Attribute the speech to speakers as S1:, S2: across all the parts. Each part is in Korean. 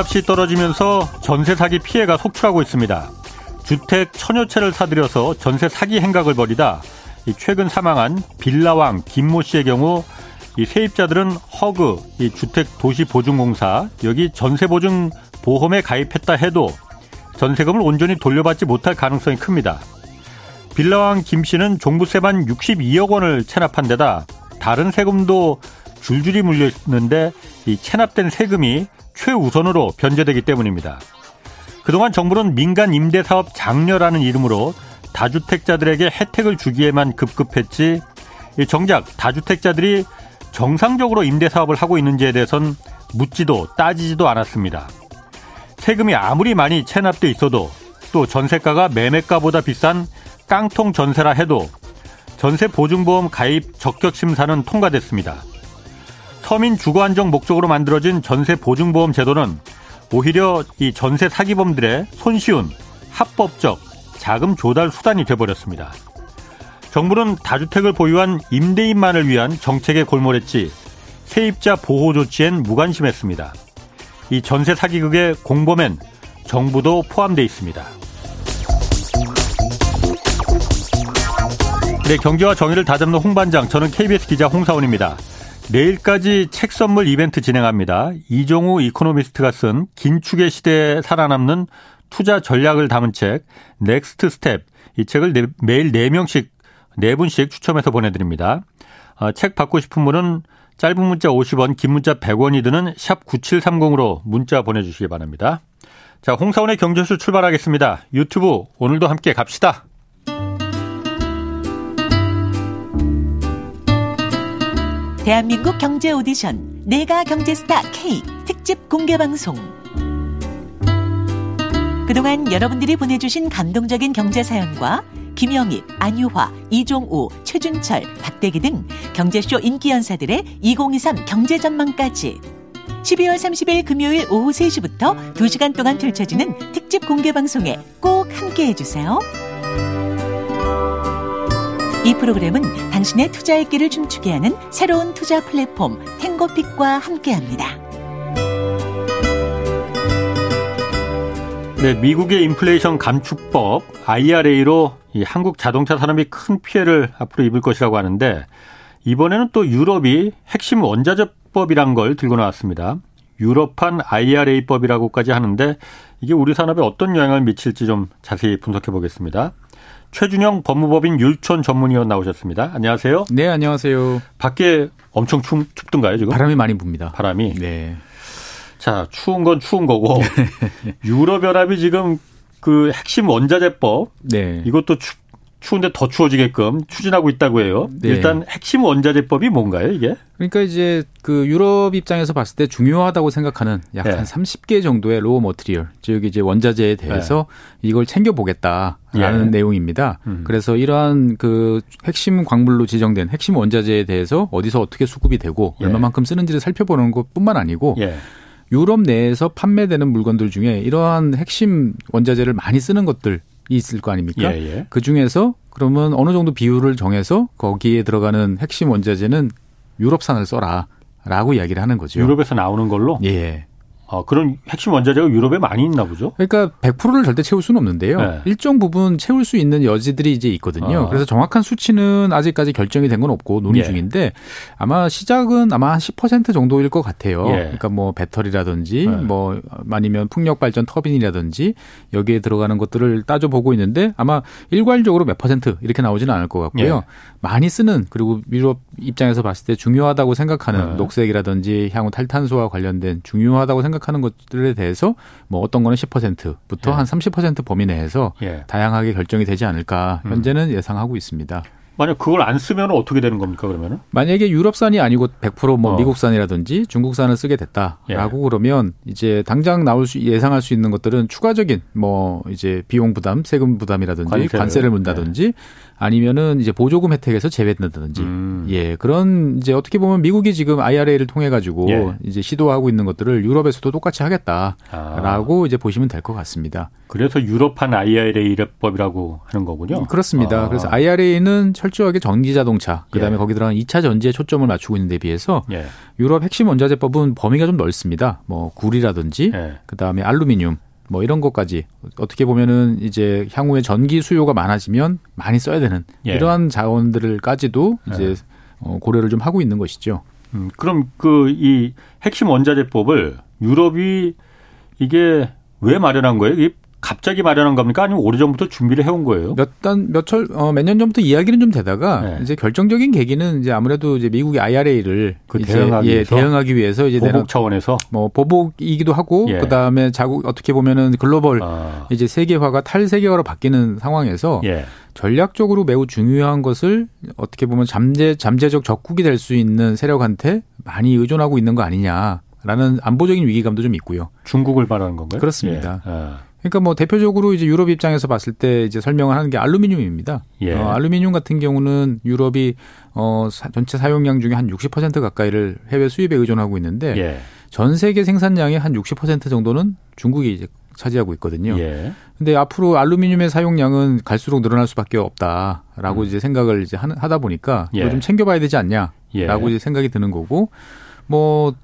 S1: 집값이 떨어지면서 전세 사기 피해가 속출하고 있습니다. 주택 천여 채를 사들여서 전세 사기 행각을 벌이다 최근 사망한 빌라왕 김모 씨의 경우 이 세입자들은 허그 이 주택 도시 보증공사 여기 전세 보증 보험에 가입했다 해도 전세금을 온전히 돌려받지 못할 가능성이 큽니다. 빌라왕 김 씨는 종부세만 62억 원을 체납한 데다 다른 세금도 줄줄이 물려 있는데 이 체납된 세금이 최우선으로 변제되기 때문입니다. 그동안 정부는 민간 임대 사업 장려라는 이름으로 다주택자들에게 혜택을 주기에만 급급했지 정작 다주택자들이 정상적으로 임대 사업을 하고 있는지에 대해선 묻지도 따지지도 않았습니다. 세금이 아무리 많이 체납돼 있어도 또 전세가가 매매가보다 비싼 깡통 전세라 해도 전세 보증보험 가입 적격 심사는 통과됐습니다. 서민 주거 안정 목적으로 만들어진 전세 보증보험 제도는 오히려 이 전세 사기범들의 손쉬운 합법적 자금 조달 수단이 돼버렸습니다. 정부는 다주택을 보유한 임대인만을 위한 정책에 골몰했지 세입자 보호 조치엔 무관심했습니다. 이 전세 사기극의 공범엔 정부도 포함되어 있습니다. 네, 경제와 정의를 다잡는 홍반장, 저는 KBS 기자 홍사훈입니다. 내일까지 책 선물 이벤트 진행합니다. 이종우 이코노미스트가 쓴 긴축의 시대에 살아남는 투자 전략을 담은 책 Next Step 이 책을 네, 매일 4명씩 4분씩 추첨해서 보내드립니다. 어, 책 받고 싶은 분은 짧은 문자 50원 긴 문자 100원이 드는 샵 9730으로 문자 보내주시기 바랍니다. 자 홍사훈의 경제쇼 출발하겠습니다. 유튜브 오늘도 함께 갑시다.
S2: 대한민국 경제 오디션 내가 경제스타 K 특집 공개 방송. 그동안 여러분들이 보내주신 감동적인 경제 사연과 김영희, 안유화, 이종우, 최준철, 박대기 등 경제쇼 인기 연사들의 2023 경제 전망까지 12월 30일 금요일 오후 3시부터 2시간 동안 펼쳐지는 특집 공개 방송에 꼭 함께 해주세요. 이 프로그램은 당신의 투자의 길을 춤추게 하는 새로운 투자 플랫폼 행고픽과 함께합니다.
S1: 네, 미국의 인플레이션 감축법 IRA로 이 한국 자동차 산업이 큰 피해를 앞으로 입을 것이라고 하는데 이번에는 또 유럽이 핵심 원자재법이란 걸 들고 나왔습니다. 유럽판 IRA법이라고까지 하는데 이게 우리 산업에 어떤 영향을 미칠지 좀 자세히 분석해 보겠습니다. 최준영 법무법인 율촌 전문위원 나오셨습니다. 안녕하세요.
S3: 네, 안녕하세요.
S1: 밖에 엄청 춥, 춥던가요, 지금?
S3: 바람이 많이 붑니다.
S1: 바람이? 네. 자, 추운 건 추운 거고, 유럽연합이 지금 그 핵심 원자재법, 네. 이것도 춥, 추운데 더 추워지게끔 추진하고 있다고 해요. 네. 일단 핵심 원자재법이 뭔가요, 이게?
S3: 그러니까 이제 그 유럽 입장에서 봤을 때 중요하다고 생각하는 약 한 네. 30개 정도의 raw material, 즉 이제 원자재에 대해서 네. 이걸 챙겨 보겠다라는 예. 내용입니다. 음. 그래서 이러한 그 핵심 광물로 지정된 핵심 원자재에 대해서 어디서 어떻게 수급이 되고 예. 얼마만큼 쓰는지를 살펴보는 것뿐만 아니고 예. 유럽 내에서 판매되는 물건들 중에 이러한 핵심 원자재를 많이 쓰는 것들 있을 거 아닙니까? 예, 예. 그 중에서 그러면 어느 정도 비율을 정해서 거기에 들어가는 핵심 원자재는 유럽산을 써라 라고 이야기를 하는 거죠.
S1: 유럽에서 나오는 걸로?
S3: 예.
S1: 아, 그런 핵심 원자재가 유럽에 많이 있나 보죠?
S3: 그러니까 100%를 절대 채울 수는 없는데요. 네. 일정 부분 채울 수 있는 여지들이 이제 있거든요. 아. 그래서 정확한 수치는 아직까지 결정이 된 건 없고 논의 예. 중인데 아마 시작은 아마 한 10% 정도일 것 같아요. 예. 그러니까 뭐 배터리라든지 네. 뭐 아니면 풍력 발전 터빈이라든지 여기에 들어가는 것들을 따져보고 있는데 아마 일괄적으로 몇 퍼센트 이렇게 나오지는 않을 것 같고요. 예. 많이 쓰는 그리고 유럽 입장에서 봤을 때 중요하다고 생각하는 네. 녹색이라든지 향후 탈탄소와 관련된 중요하다고 생각 생각하는 것들에 대해서 뭐 어떤 거는 10%부터 예. 한30% 범위 내에서 예. 다양하게 결정이 되지 않을까 음. 현재는 음. 예상하고 있습니다.
S1: 만약 그걸 안 쓰면 어떻게 되는 겁니까 그러면은?
S3: 만약에 유럽산이 아니고 100%뭐 어. 미국산이라든지 중국산을 쓰게 됐다라고 예. 그러면 이제 당장 나올 수 예상할 수 있는 것들은 추가적인 뭐 이제 비용 부담, 세금 부담이라든지 관세를, 관세를 문다든지 예. 아니면은 이제 보조금 혜택에서 제외된다든지 음. 예 그런 이제 어떻게 보면 미국이 지금 IRA를 통해 가지고 예. 이제 시도하고 있는 것들을 유럽에서도 똑같이 하겠다라고 아. 이제 보시면 될 것 같습니다.
S1: 그래서 유럽판 IRA 입법이라고 하는 거군요.
S3: 그렇습니다. 아. 그래서 IRA는 철저하게 전기 자동차 그다음에 예. 거기 들어간 2차 전지에 초점을 맞추고 있는 데 비해서 예. 유럽 핵심 원자재법은 범위가 좀 넓습니다. 뭐 구리라든지 예. 그다음에 알루미늄 뭐 이런 것까지 어떻게 보면은 이제 향후에 전기 수요가 많아지면 많이 써야 되는 예. 이러한 자원들을까지도 이제 예. 어, 고려를 좀 하고 있는 것이죠.
S1: 음, 그럼 그 이 핵심 원자재법을 유럽이 이게 왜 마련한 거예요? 갑자기 마련한 겁니까? 아니면 오래전부터 준비를 해온 거예요?
S3: 몇 단, 몇 철, 어, 몇 년 전부터 이야기는 좀 되다가 네. 이제 결정적인 계기는 이제 아무래도 이제 미국의 IRA를
S1: 그 대응하기
S3: 예,
S1: 위해서
S3: 대응하기 위해서 이제
S1: 보복 차원에서
S3: 뭐 보복이기도 하고 예. 그다음에 자국 어떻게 보면은 글로벌 아. 이제 세계화가 탈세계화로 바뀌는 상황에서 예. 전략적으로 매우 중요한 것을 어떻게 보면 잠재 잠재적 적국이 될 수 있는 세력한테 많이 의존하고 있는 거 아니냐라는 안보적인 위기감도 좀 있고요.
S1: 중국을 말하는 건가요?
S3: 그렇습니다. 예. 아. 그러니까 뭐 대표적으로 이제 유럽 입장에서 봤을 때 이제 설명을 하는 게 알루미늄입니다. 예. 어, 알루미늄 같은 경우는 유럽이 어 전체 사용량 중에 한 60% 가까이를 해외 수입에 의존하고 있는데 예. 전 세계 생산량의 한 60% 정도는 중국이 이제 차지하고 있거든요. 예. 근데 앞으로 알루미늄의 사용량은 갈수록 늘어날 수밖에 없다라고 음. 이제 생각을 이제 하다 보니까 예. 이거 좀 챙겨봐야 되지 않냐라고 예. 이제 생각이 드는 거고 뭐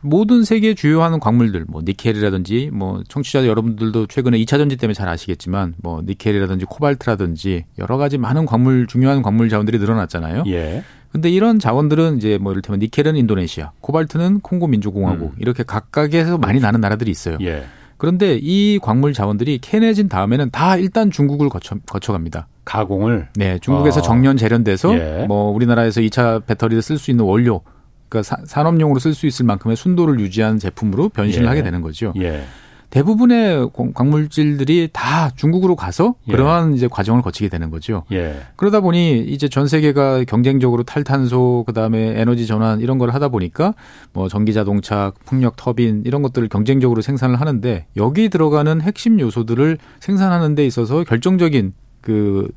S3: 모든 세계 주요한 광물들, 뭐 니켈이라든지 뭐 청취자 여러분들도 최근에 2차 전지 때문에 잘 아시겠지만 뭐 니켈이라든지 코발트라든지 여러 가지 많은 광물 중요한 광물 자원들이 늘어났잖아요. 예. 근데 이런 자원들은 이제 뭐 이를테면 니켈은 인도네시아, 코발트는 콩고 민주공화국 음. 이렇게 각각에서 많이 나는 나라들이 있어요. 예. 그런데 이 광물 자원들이 캐내진 다음에는 다 일단 중국을 거쳐 거쳐갑니다.
S1: 가공을
S3: 네, 중국에서 어. 정년 재련돼서 예. 뭐 우리나라에서 2차 배터리를 쓸 수 있는 원료 그러니까 산업용으로 쓸 수 있을 만큼의 순도를 유지한 제품으로 변신을 예. 하게 되는 거죠. 예. 대부분의 광물질들이 다 중국으로 가서 예. 그러한 이제 과정을 거치게 되는 거죠. 예. 그러다 보니 이제 전 세계가 경쟁적으로 탈탄소 그다음에 에너지 전환 이런 걸 하다 보니까 뭐 전기 자동차, 풍력 터빈 이런 것들을 경쟁적으로 생산을 하는데 여기 들어가는 핵심 요소들을 생산하는 데 있어서 결정적인 그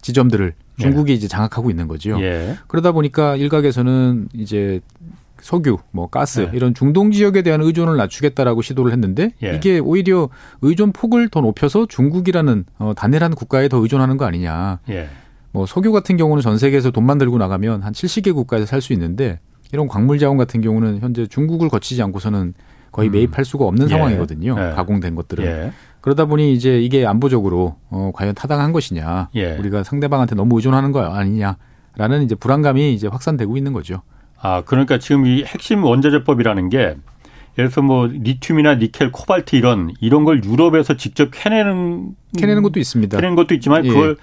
S3: 지점들을 예. 중국이 예. 이제 장악하고 있는 거죠. 예. 그러다 보니까 일각에서는 이제 석유, 뭐 가스 예. 이런 중동 지역에 대한 의존을 낮추겠다라고 시도를 했는데 예. 이게 오히려 의존 폭을 더 높여서 중국이라는 어, 단일한 국가에 더 의존하는 거 아니냐. 예. 뭐 석유 같은 경우는 전 세계에서 돈만 들고 나가면 한 70개 국가에서 살 수 있는데 이런 광물 자원 같은 경우는 현재 중국을 거치지 않고서는 거의 음. 매입할 수가 없는 상황이거든요. 가공된 것들은. 그러다 보니 이제 이게 안보적으로 어 과연 타당한 것이냐, 예. 우리가 상대방한테 너무 의존하는 거 아니냐라는 이제 불안감이 이제 확산되고 있는 거죠.
S1: 아 그러니까 지금 이 핵심 원자재법이라는 게 예를 들어서 뭐 리튬이나 니켈, 코발트 이런 이런 걸 유럽에서 직접 캐내는
S3: 캐내는 것도 있습니다.
S1: 캐내는 것도 있지만 예. 그걸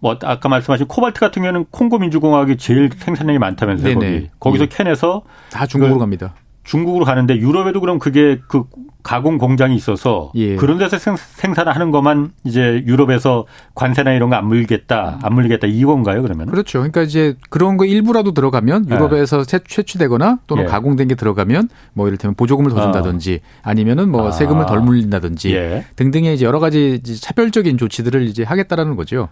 S1: 뭐 아까 말씀하신 코발트 같은 경우는 콩고 민주공화국이 제일 생산량이 많다면서요. 거기 거기서 예. 캐내서
S3: 다 중국으로 그 갑니다.
S1: 중국으로 가는데 유럽에도 그럼 그게 그 가공 공장이 있어서 예. 그런 데서 생, 산을 하는 것만 이제 유럽에서 관세나 이런 거 안 물겠다, 안 물겠다 이건가요, 그러면?
S3: 그렇죠. 그러니까 이제 그런 거 일부라도 들어가면 예. 유럽에서 네. 채취되거나 또는 예. 가공된 게 들어가면 뭐 이를테면 보조금을 더 준다든지 어. 아니면은 뭐 아. 세금을 덜 물린다든지 예. 등등의 이제 여러 가지 차별적인 조치들을 이제 하겠다라는 거죠.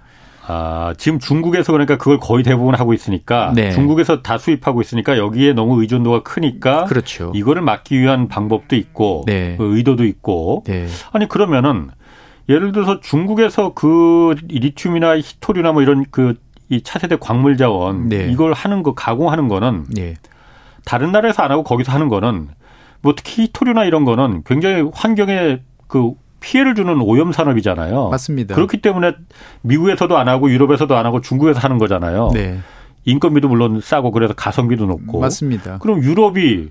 S1: 아, 지금 중국에서 그러니까 그걸 거의 대부분 하고 있으니까 네. 중국에서 다 수입하고 있으니까 여기에 너무 의존도가 크니까 그렇죠. 이거를 막기 위한 방법도 있고 네. 그 의도도 있고 네. 아니 그러면은 예를 들어서 중국에서 그 리튬이나 히토류나 뭐 이런 그 이 차세대 광물 자원 네. 이걸 하는 거 가공하는 거는 네. 다른 나라에서 안 하고 거기서 하는 거는 뭐 특히 히토류나 이런 거는 굉장히 환경에 그 피해를 주는 오염 산업이잖아요.
S3: 맞습니다.
S1: 그렇기 때문에 미국에서도 안 하고 유럽에서도 안 하고 중국에서 하는 거잖아요. 네. 인건비도 물론 싸고 그래서 가성비도 높고.
S3: 맞습니다.
S1: 그럼 유럽이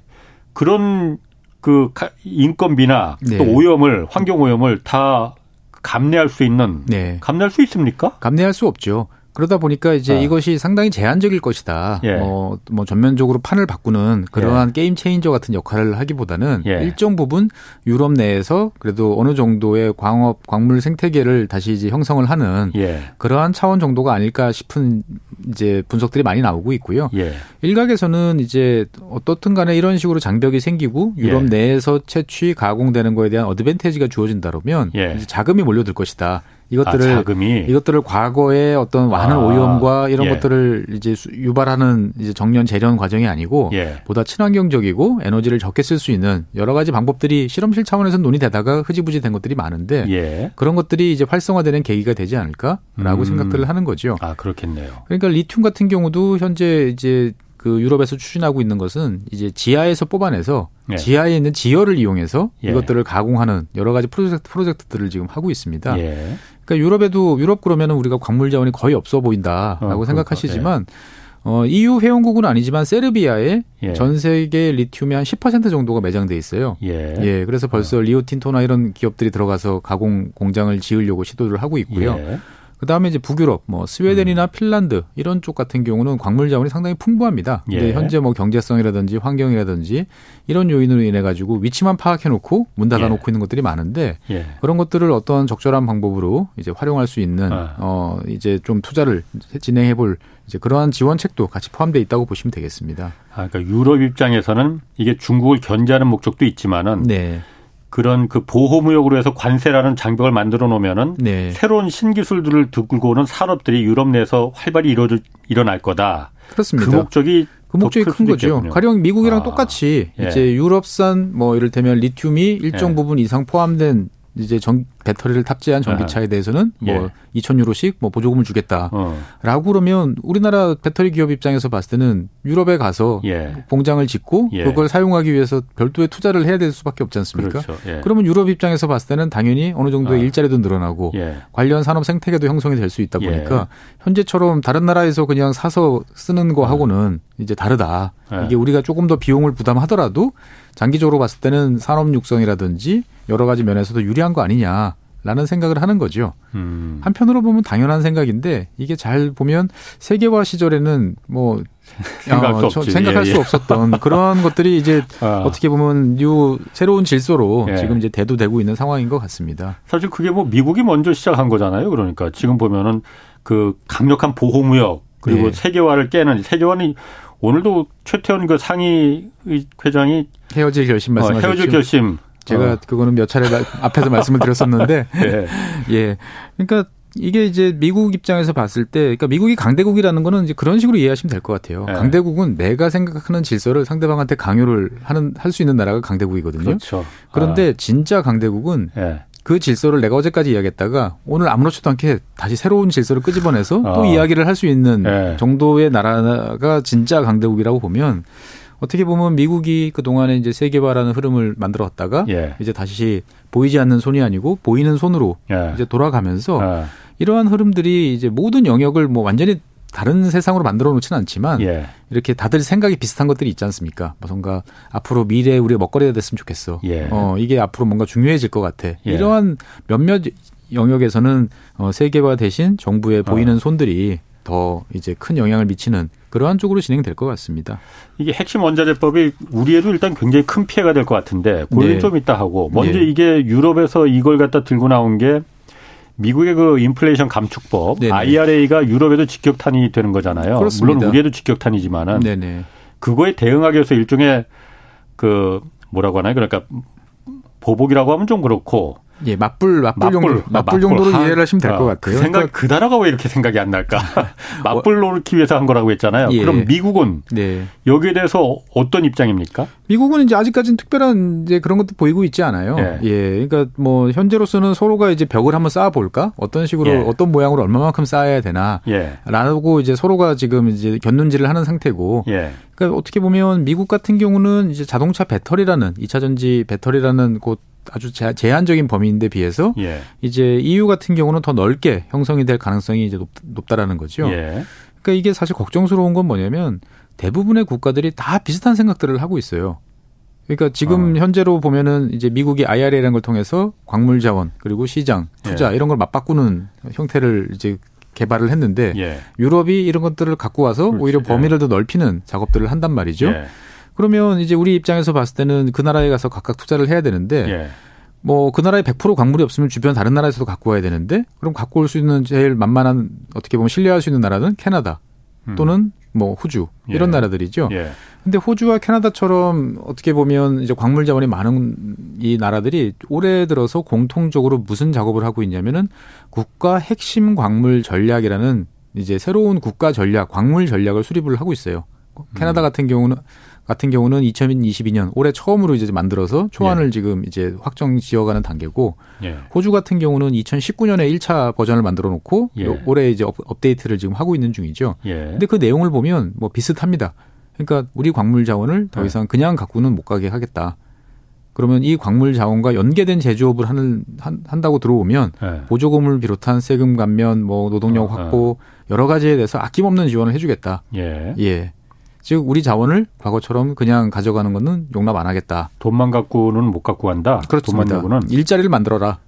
S1: 그런 그 인건비나 네. 또 오염을 환경 오염을 다 감내할 수 있는 네. 감내할 수 있습니까?
S3: 감내할 수 없죠. 그러다 보니까 이제 아. 이것이 상당히 제한적일 것이다. 예. 어, 뭐 전면적으로 판을 바꾸는 그러한 예. 게임 체인저 같은 역할을 하기보다는 예. 일정 부분 유럽 내에서 그래도 어느 정도의 광업 광물 생태계를 다시 이제 형성을 하는 예. 그러한 차원 정도가 아닐까 싶은 이제 분석들이 많이 나오고 있고요. 예. 일각에서는 이제 어떻든 간에 이런 식으로 장벽이 생기고 유럽 예. 내에서 채취 가공되는 거에 대한 어드밴티지가 주어진다면 예. 자금이 몰려들 것이다. 이것들을 아, 자금이. 이것들을 과거에 어떤 많은 아, 오염과 이런 예. 것들을 이제 유발하는 이제 정년 재련 과정이 아니고 예. 보다 친환경적이고 에너지를 적게 쓸 수 있는 여러 가지 방법들이 실험실 차원에서 논의되다가 흐지부지 된 것들이 많은데 예. 그런 것들이 이제 활성화되는 계기가 되지 않을까라고 음. 생각들을 하는 거죠.
S1: 아 그렇겠네요.
S3: 그러니까 리튬 같은 경우도 현재 이제 그 유럽에서 추진하고 있는 것은 이제 지하에서 뽑아내서 예. 지하에 있는 지열을 이용해서 예. 이것들을 가공하는 여러 가지 프로젝트 프로젝트들을 지금 하고 있습니다. 예. 그러니까 유럽에도 유럽 그러면은 우리가 광물 자원이 거의 없어 보인다라고 어, 생각하시지만 어, EU 회원국은 아니지만 세르비아에 예. 전 세계 리튬이 한10% 정도가 매장돼 있어요. 예. 예. 그래서 벌써 어. 리오틴토나 이런 기업들이 들어가서 가공 공장을 지으려고 시도를 하고 있고요. 예. 그다음에 이제 북유럽 뭐 스웨덴이나 음. 핀란드 이런 쪽 같은 경우는 광물 자원이 상당히 풍부합니다. 근데 예. 현재 뭐 경제성이라든지 환경이라든지 이런 요인으로 인해 가지고 위치만 파악해 놓고 문 닫아 놓고 예. 있는 것들이 많은데 예. 그런 것들을 어떤 적절한 방법으로 이제 활용할 수 있는 아. 어 이제 좀 투자를 진행해 볼 이제 그러한 지원책도 같이 포함되어 있다고 보시면 되겠습니다.
S1: 아, 그러니까 유럽 입장에서는 이게 중국을 견제하는 목적도 있지만은 네. 그런 그 보호무역으로 해서 관세라는 장벽을 만들어 놓으면은 네. 새로운 신기술들을 듣고 오는 산업들이 유럽 내에서 활발히 이루어질 일어날 거다.
S3: 그렇습니다.
S1: 그 목적이
S3: 그 목적이 큰 거죠. 있겠군요. 가령 미국이랑 아, 똑같이 예. 이제 유럽산 뭐 이를테면 리튬이 일정 예. 부분 이상 포함된 이제 전 배터리를 탑재한 전기차에 아. 대해서는 뭐 예. 2천 유로씩 뭐 보조금을 주겠다라고 어. 그러면 우리나라 배터리 기업 입장에서 봤을 때는 유럽에 가서 예. 공장을 짓고 예. 그걸 사용하기 위해서 별도의 투자를 해야 될 수밖에 없지 않습니까? 그렇죠. 예. 그러면 유럽 입장에서 봤을 때는 당연히 어느 정도의 아. 일자리도 늘어나고 예. 관련 산업 생태계도 형성이 될 수 있다 예. 보니까 현재처럼 다른 나라에서 그냥 사서 쓰는 거 하고는 이제 다르다. 이게 우리가 조금 더 비용을 부담하더라도 장기적으로 봤을 때는 산업 육성이라든지 여러 가지 면에서도 유리한 거 아니냐. 라는 생각을 하는 거죠. 음. 한편으로 보면 당연한 생각인데 이게 잘 보면 세계화 시절에는 뭐
S1: 생각할 어, 수,
S3: 생각할 예, 수 예. 없었던 그런 것들이 이제 아. 어떻게 보면 new 새로운 질서로 예. 지금 이제 대두되고 있는 상황인 것 같습니다.
S1: 사실 그게 뭐 미국이 먼저 시작한 거잖아요. 그러니까 지금 보면은 그 강력한 보호무역 그리고 예. 세계화를 깨는 세계화는 오늘도 최태원 그 상위 회장이
S3: 헤어질 결심 말씀하셨죠.
S1: 어, 헤어질 결심
S3: 제가 어. 그거는 몇 차례 앞에서 말씀을 드렸었는데 예. 예. 그러니까 이게 이제 미국 입장에서 봤을 때, 그러니까 미국이 강대국이라는 거는 이제 그런 식으로 이해하시면 될 것 같아요. 네. 강대국은 내가 생각하는 질서를 상대방한테 강요를 하는 할 수 있는 나라가 강대국이거든요.
S1: 그렇죠.
S3: 그런데 아. 진짜 강대국은 네. 그 질서를 내가 어제까지 이야기했다가 오늘 아무렇지도 않게 다시 새로운 질서를 끄집어내서 또 어. 이야기를 할 수 있는 네. 정도의 나라가 진짜 강대국이라고 보면 어떻게 보면 미국이 그 동안에 이제 세계화라는 흐름을 만들었다가 예. 이제 다시 보이지 않는 손이 아니고 보이는 손으로 예. 이제 돌아가면서 예. 이러한 흐름들이 이제 모든 영역을 뭐 완전히 다른 세상으로 만들어 놓지는 않지만 예. 이렇게 다들 생각이 비슷한 것들이 있지 않습니까? 뭔가 앞으로 미래에 우리가 먹거리가 됐으면 좋겠어. 예. 어, 이게 앞으로 뭔가 중요해질 것 같아. 예. 이러한 몇몇 영역에서는 어, 세계화 대신 정부의 보이는 어. 손들이 더 이제 큰 영향을 미치는 그러한 쪽으로 진행될 것 같습니다.
S1: 이게 핵심 원자재법이 우리에도 일단 굉장히 큰 피해가 될 것 같은데 그걸 네. 좀 이따 하고 먼저 네. 이게 유럽에서 이걸 갖다 들고 나온 게 미국의 그 인플레이션 감축법 네네. IRA가 유럽에도 직격탄이 되는 거잖아요. 그렇습니다. 물론 우리에도 직격탄이지만은 네네. 그거에 대응하기 위해서 일종의 그 뭐라고 하나요? 그러니까 보복이라고 하면 좀 그렇고
S3: 예, 맞불, 맞불, 정도, 맞불, 하, 이해를 하시면 될것 어, 같아요.
S1: 그 생각, 그러니까, 그 단어가 왜 이렇게 생각이 안 날까? 맞불 놓기 위해서 한 거라고 했잖아요. 예. 그럼 미국은 네. 여기에 대해서 어떤 입장입니까?
S3: 미국은 이제 아직까지는 특별한 이제 그런 것도 보이고 있지 않아요. 예. 예. 그러니까 뭐 현재로서는 서로가 이제 벽을 한번 쌓아 볼까? 어떤 식으로 예. 어떤 모양으로 얼마만큼 쌓아야 되나? 예. 라고 이제 서로가 지금 이제 견눈질을 하는 상태고. 예. 그러니까 어떻게 보면 미국 같은 경우는 이제 자동차 배터리라는 2차 전지 배터리라는 곳 아주 제한적인 범위인데 비해서 예. 이제 EU 같은 경우는 더 넓게 형성이 될 가능성이 이제 높, 다라는 거죠. 예. 그러니까 이게 사실 걱정스러운 건 뭐냐면 대부분의 국가들이 다 비슷한 생각들을 하고 있어요. 그러니까 지금 어. 현재로 보면은 이제 미국이 IRA라는 걸 통해서 광물 자원 그리고 시장 투자 예. 이런 걸 맞바꾸는 형태를 이제 개발을 했는데 예. 유럽이 이런 것들을 갖고 와서 그렇지. 오히려 범위를 더 넓히는 작업들을 한단 말이죠. 예. 그러면 이제 우리 입장에서 봤을 때는 그 나라에 가서 각각 투자를 해야 되는데 예. 뭐그 나라에 100% 광물이 없으면 주변 다른 나라에서도 갖고 와야 되는데 그럼 갖고 올 수 있는 제일 만만한 어떻게 보면 신뢰할 수 있는 나라는 캐나다 음. 또는 뭐 호주 이런 예. 나라들이죠. 예. 근데 호주와 캐나다처럼 어떻게 보면 이제 광물 자원이 많은 이 나라들이 올해 들어서 공통적으로 무슨 작업을 하고 있냐면은 국가 핵심 광물 전략이라는 이제 새로운 국가 전략, 광물 전략을 수립을 하고 있어요. 캐나다 음. 같은 경우는 같은 경우는 2022년 올해 처음으로 이제 만들어서 초안을 예. 지금 이제 확정 지어가는 단계고 예. 호주 같은 경우는 2019년에 1차 버전을 만들어 놓고 예. 올해 이제 업데이트를 지금 하고 있는 중이죠. 예. 근데 그 내용을 보면 뭐 비슷합니다. 그러니까 우리 광물 자원을 더 네. 이상 그냥 갖고는 못 가게 하겠다. 그러면 이 광물 자원과 연계된 제조업을 하는 한, 한다고 들어오면 네. 보조금을 비롯한 세금 감면, 뭐 노동력 어, 확보 여러 가지에 대해서 아낌없는 지원을 해주겠다. 예. 예. 즉 우리 자원을 과거처럼 그냥 가져가는 거는 용납 안 하겠다.
S1: 돈만 갖고는 못 갖고 간다.
S3: 그렇습니다. 돈만 일자리를 만들어라.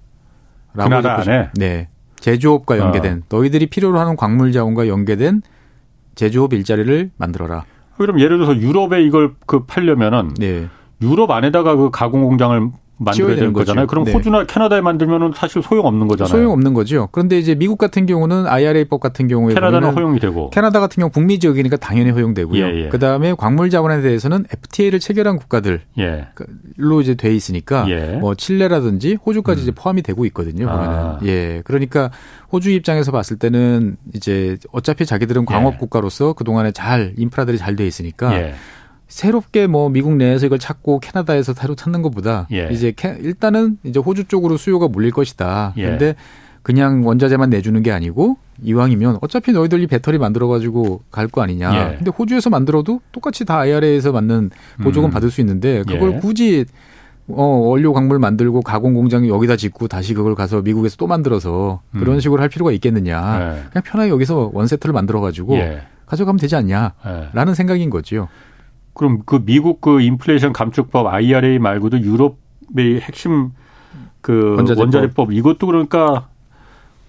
S1: 라고 그 나라 안에.
S3: 네. 제조업과 연계된 어. 너희들이 필요로 하는 광물 자원과 연계된 제조업 일자리를 만들어라.
S1: 그럼 예를 들어서 유럽에 이걸 그 팔려면은 네. 유럽 안에다가 그 가공 공장을 만들어야 되는 거잖아요. 그럼 네. 호주나 캐나다에 만들면은 사실 소용 없는 거잖아요.
S3: 소용 없는 거죠. 그런데 이제 미국 같은 경우는 IRA법 같은 경우에
S1: 캐나다는 허용이 되고
S3: 캐나다 같은 경우 북미 지역이니까 당연히 허용되고요. 예, 예. 그다음에 광물 자원에 대해서는 FTA를 체결한 국가들로 예. 이제 돼 있으니까 예. 뭐 칠레라든지 호주까지 음. 이제 포함이 되고 있거든요. 보면은 아. 예. 그러니까 호주 입장에서 봤을 때는 이제 어차피 자기들은 광업 예. 국가로서 그동안에 잘 인프라들이 잘 돼 있으니까 예. 새롭게 뭐 미국 내에서 이걸 찾고 캐나다에서 새로 찾는 것보다 예. 이제 캐, 일단은 이제 호주 쪽으로 수요가 몰릴 것이다. 예. 근데 그냥 원자재만 내주는 게 아니고 이왕이면 어차피 너희들이 배터리 만들어 가지고 갈 거 아니냐. 예. 근데 호주에서 만들어도 똑같이 다 IRA에서 맞는 보조금 음. 받을 수 있는데 그걸 예. 굳이 어, 원료 광물 만들고 가공 공장 여기다 짓고 다시 그걸 가서 미국에서 또 만들어서 그런 음. 식으로 할 필요가 있겠느냐. 예. 그냥 편하게 여기서 원세트를 만들어 가지고 예. 가져가면 되지 않냐라는 생각인 거지요.
S1: 그럼 그 미국 그 인플레이션 감축법 IRA 말고도 유럽의 핵심 그 원자재법, 원자재법 이것도 그러니까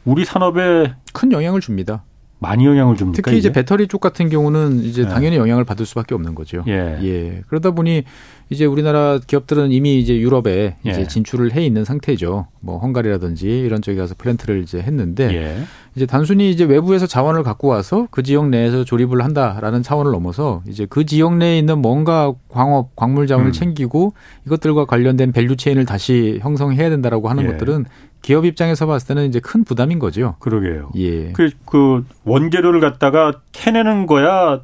S1: 우리 산업에
S3: 큰 영향을 줍니다.
S1: 많이 영향을 줍니까?
S3: 특히 이제, 이제 배터리 쪽 같은 경우는 이제 네. 당연히 영향을 받을 수밖에 없는 거죠. 예. 예. 그러다 보니 이제 우리나라 기업들은 이미 이제 유럽에 예. 이제 진출을 해 있는 상태죠. 뭐 헝가리라든지 이런 쪽에 가서 플랜트를 이제 했는데 예. 이제 단순히 이제 외부에서 자원을 갖고 와서 그 지역 내에서 조립을 한다라는 차원을 넘어서 이제 그 지역 내에 있는 뭔가 광업 광물 자원을 음. 챙기고 이것들과 관련된 value chain을 다시 형성해야 된다라고 하는 예. 것들은 기업 입장에서 봤을 때는 이제 큰 부담인 거죠.
S1: 그러게요. 예. 그, 그 원재료를 갖다가 캐내는 거야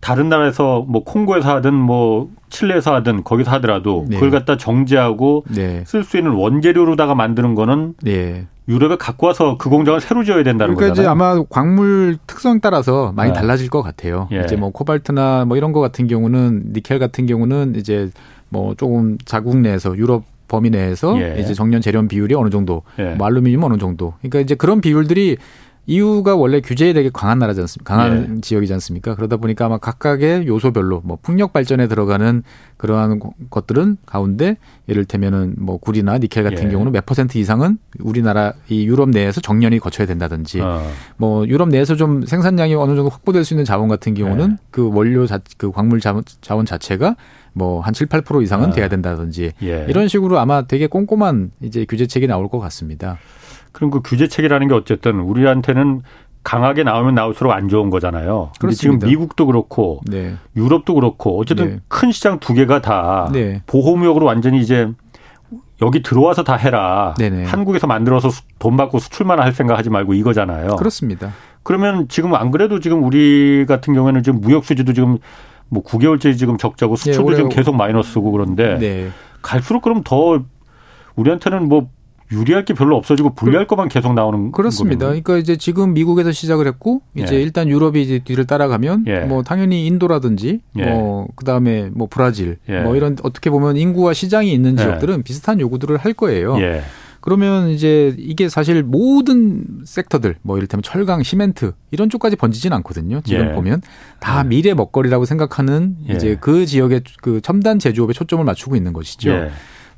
S1: 다른 나라에서 뭐 콩고에서 하든 뭐 칠레에서 하든 거기서 하더라도 네. 그걸 갖다 정제하고 네. 쓸수 있는 원재료로다가 만드는 거는 네. 유럽에 갖고 와서 그 공장을 새로 지어야 된다는
S3: 그러니까
S1: 거잖아요.
S3: 이제 아마 광물 특성 따라서 많이 네. 달라질 것 같아요. 예. 이제 뭐 코발트나 뭐 이런 거 같은 경우는 니켈 같은 경우는 이제 뭐 조금 자국 내에서 유럽 범위 내에서 예. 이제 정년 재련 비율이 어느 정도, 예. 뭐 알루미늄 어느 정도. 그러니까 이제 그런 비율들이 이유가 원래 규제에 되게 강한 나라지 않습니까? 강한 예. 지역이지 않습니까? 그러다 보니까 아마 각각의 요소별로 뭐 풍력 발전에 들어가는 그러한 것들은 가운데 예를 들면은 뭐 구리나 니켈 같은 예. 경우는 몇 퍼센트 이상은 우리나라 이 유럽 내에서 정년이 거쳐야 된다든지 어. 뭐 유럽 내에서 좀 생산량이 어느 정도 확보될 수 있는 자원 같은 경우는 예. 그 원료 자, 그 광물 자원, 자원 자체가 뭐 한 7, 8% 이상은 어. 돼야 된다든지 예. 이런 식으로 아마 되게 꼼꼼한 이제 규제책이 나올 것 같습니다.
S1: 그럼 그 규제책이라는 게 어쨌든 우리한테는 강하게 나오면 나올수록 안 좋은 거잖아요. 그런데 지금 미국도 그렇고 네. 유럽도 그렇고 어쨌든 네. 큰 시장 두 개가 다 네. 보호무역으로 완전히 이제 여기 들어와서 다 해라. 네네. 한국에서 만들어서 돈 받고 수출만 할 생각하지 말고 이거잖아요.
S3: 그렇습니다.
S1: 그러면 지금 안 그래도 지금 우리 같은 경우에는 지금 무역 수지도 지금 뭐 9개월째 지금 적자고 네, 수출도 지금 계속 마이너스고 그런데 네. 갈수록 그럼 더 우리한테는 뭐 유리할 게 별로 없어지고 불리할 그, 것만 계속 나오는
S3: 그렇습니다. 거군요. 그러니까 이제 지금 미국에서 시작을 했고 이제 예. 일단 유럽이 이제 뒤를 따라가면 예. 뭐 당연히 인도라든지 예. 뭐 그다음에 뭐 브라질 예. 뭐 이런 어떻게 보면 인구와 시장이 있는 예. 지역들은 비슷한 요구들을 할 거예요. 예. 그러면 이제 이게 사실 모든 섹터들 뭐 이를테면 철강, 시멘트 이런 쪽까지 번지진 않거든요. 지금 보면 다 미래 먹거리라고 생각하는 이제 그 지역의 그 첨단 제조업에 초점을 맞추고 있는 것이죠.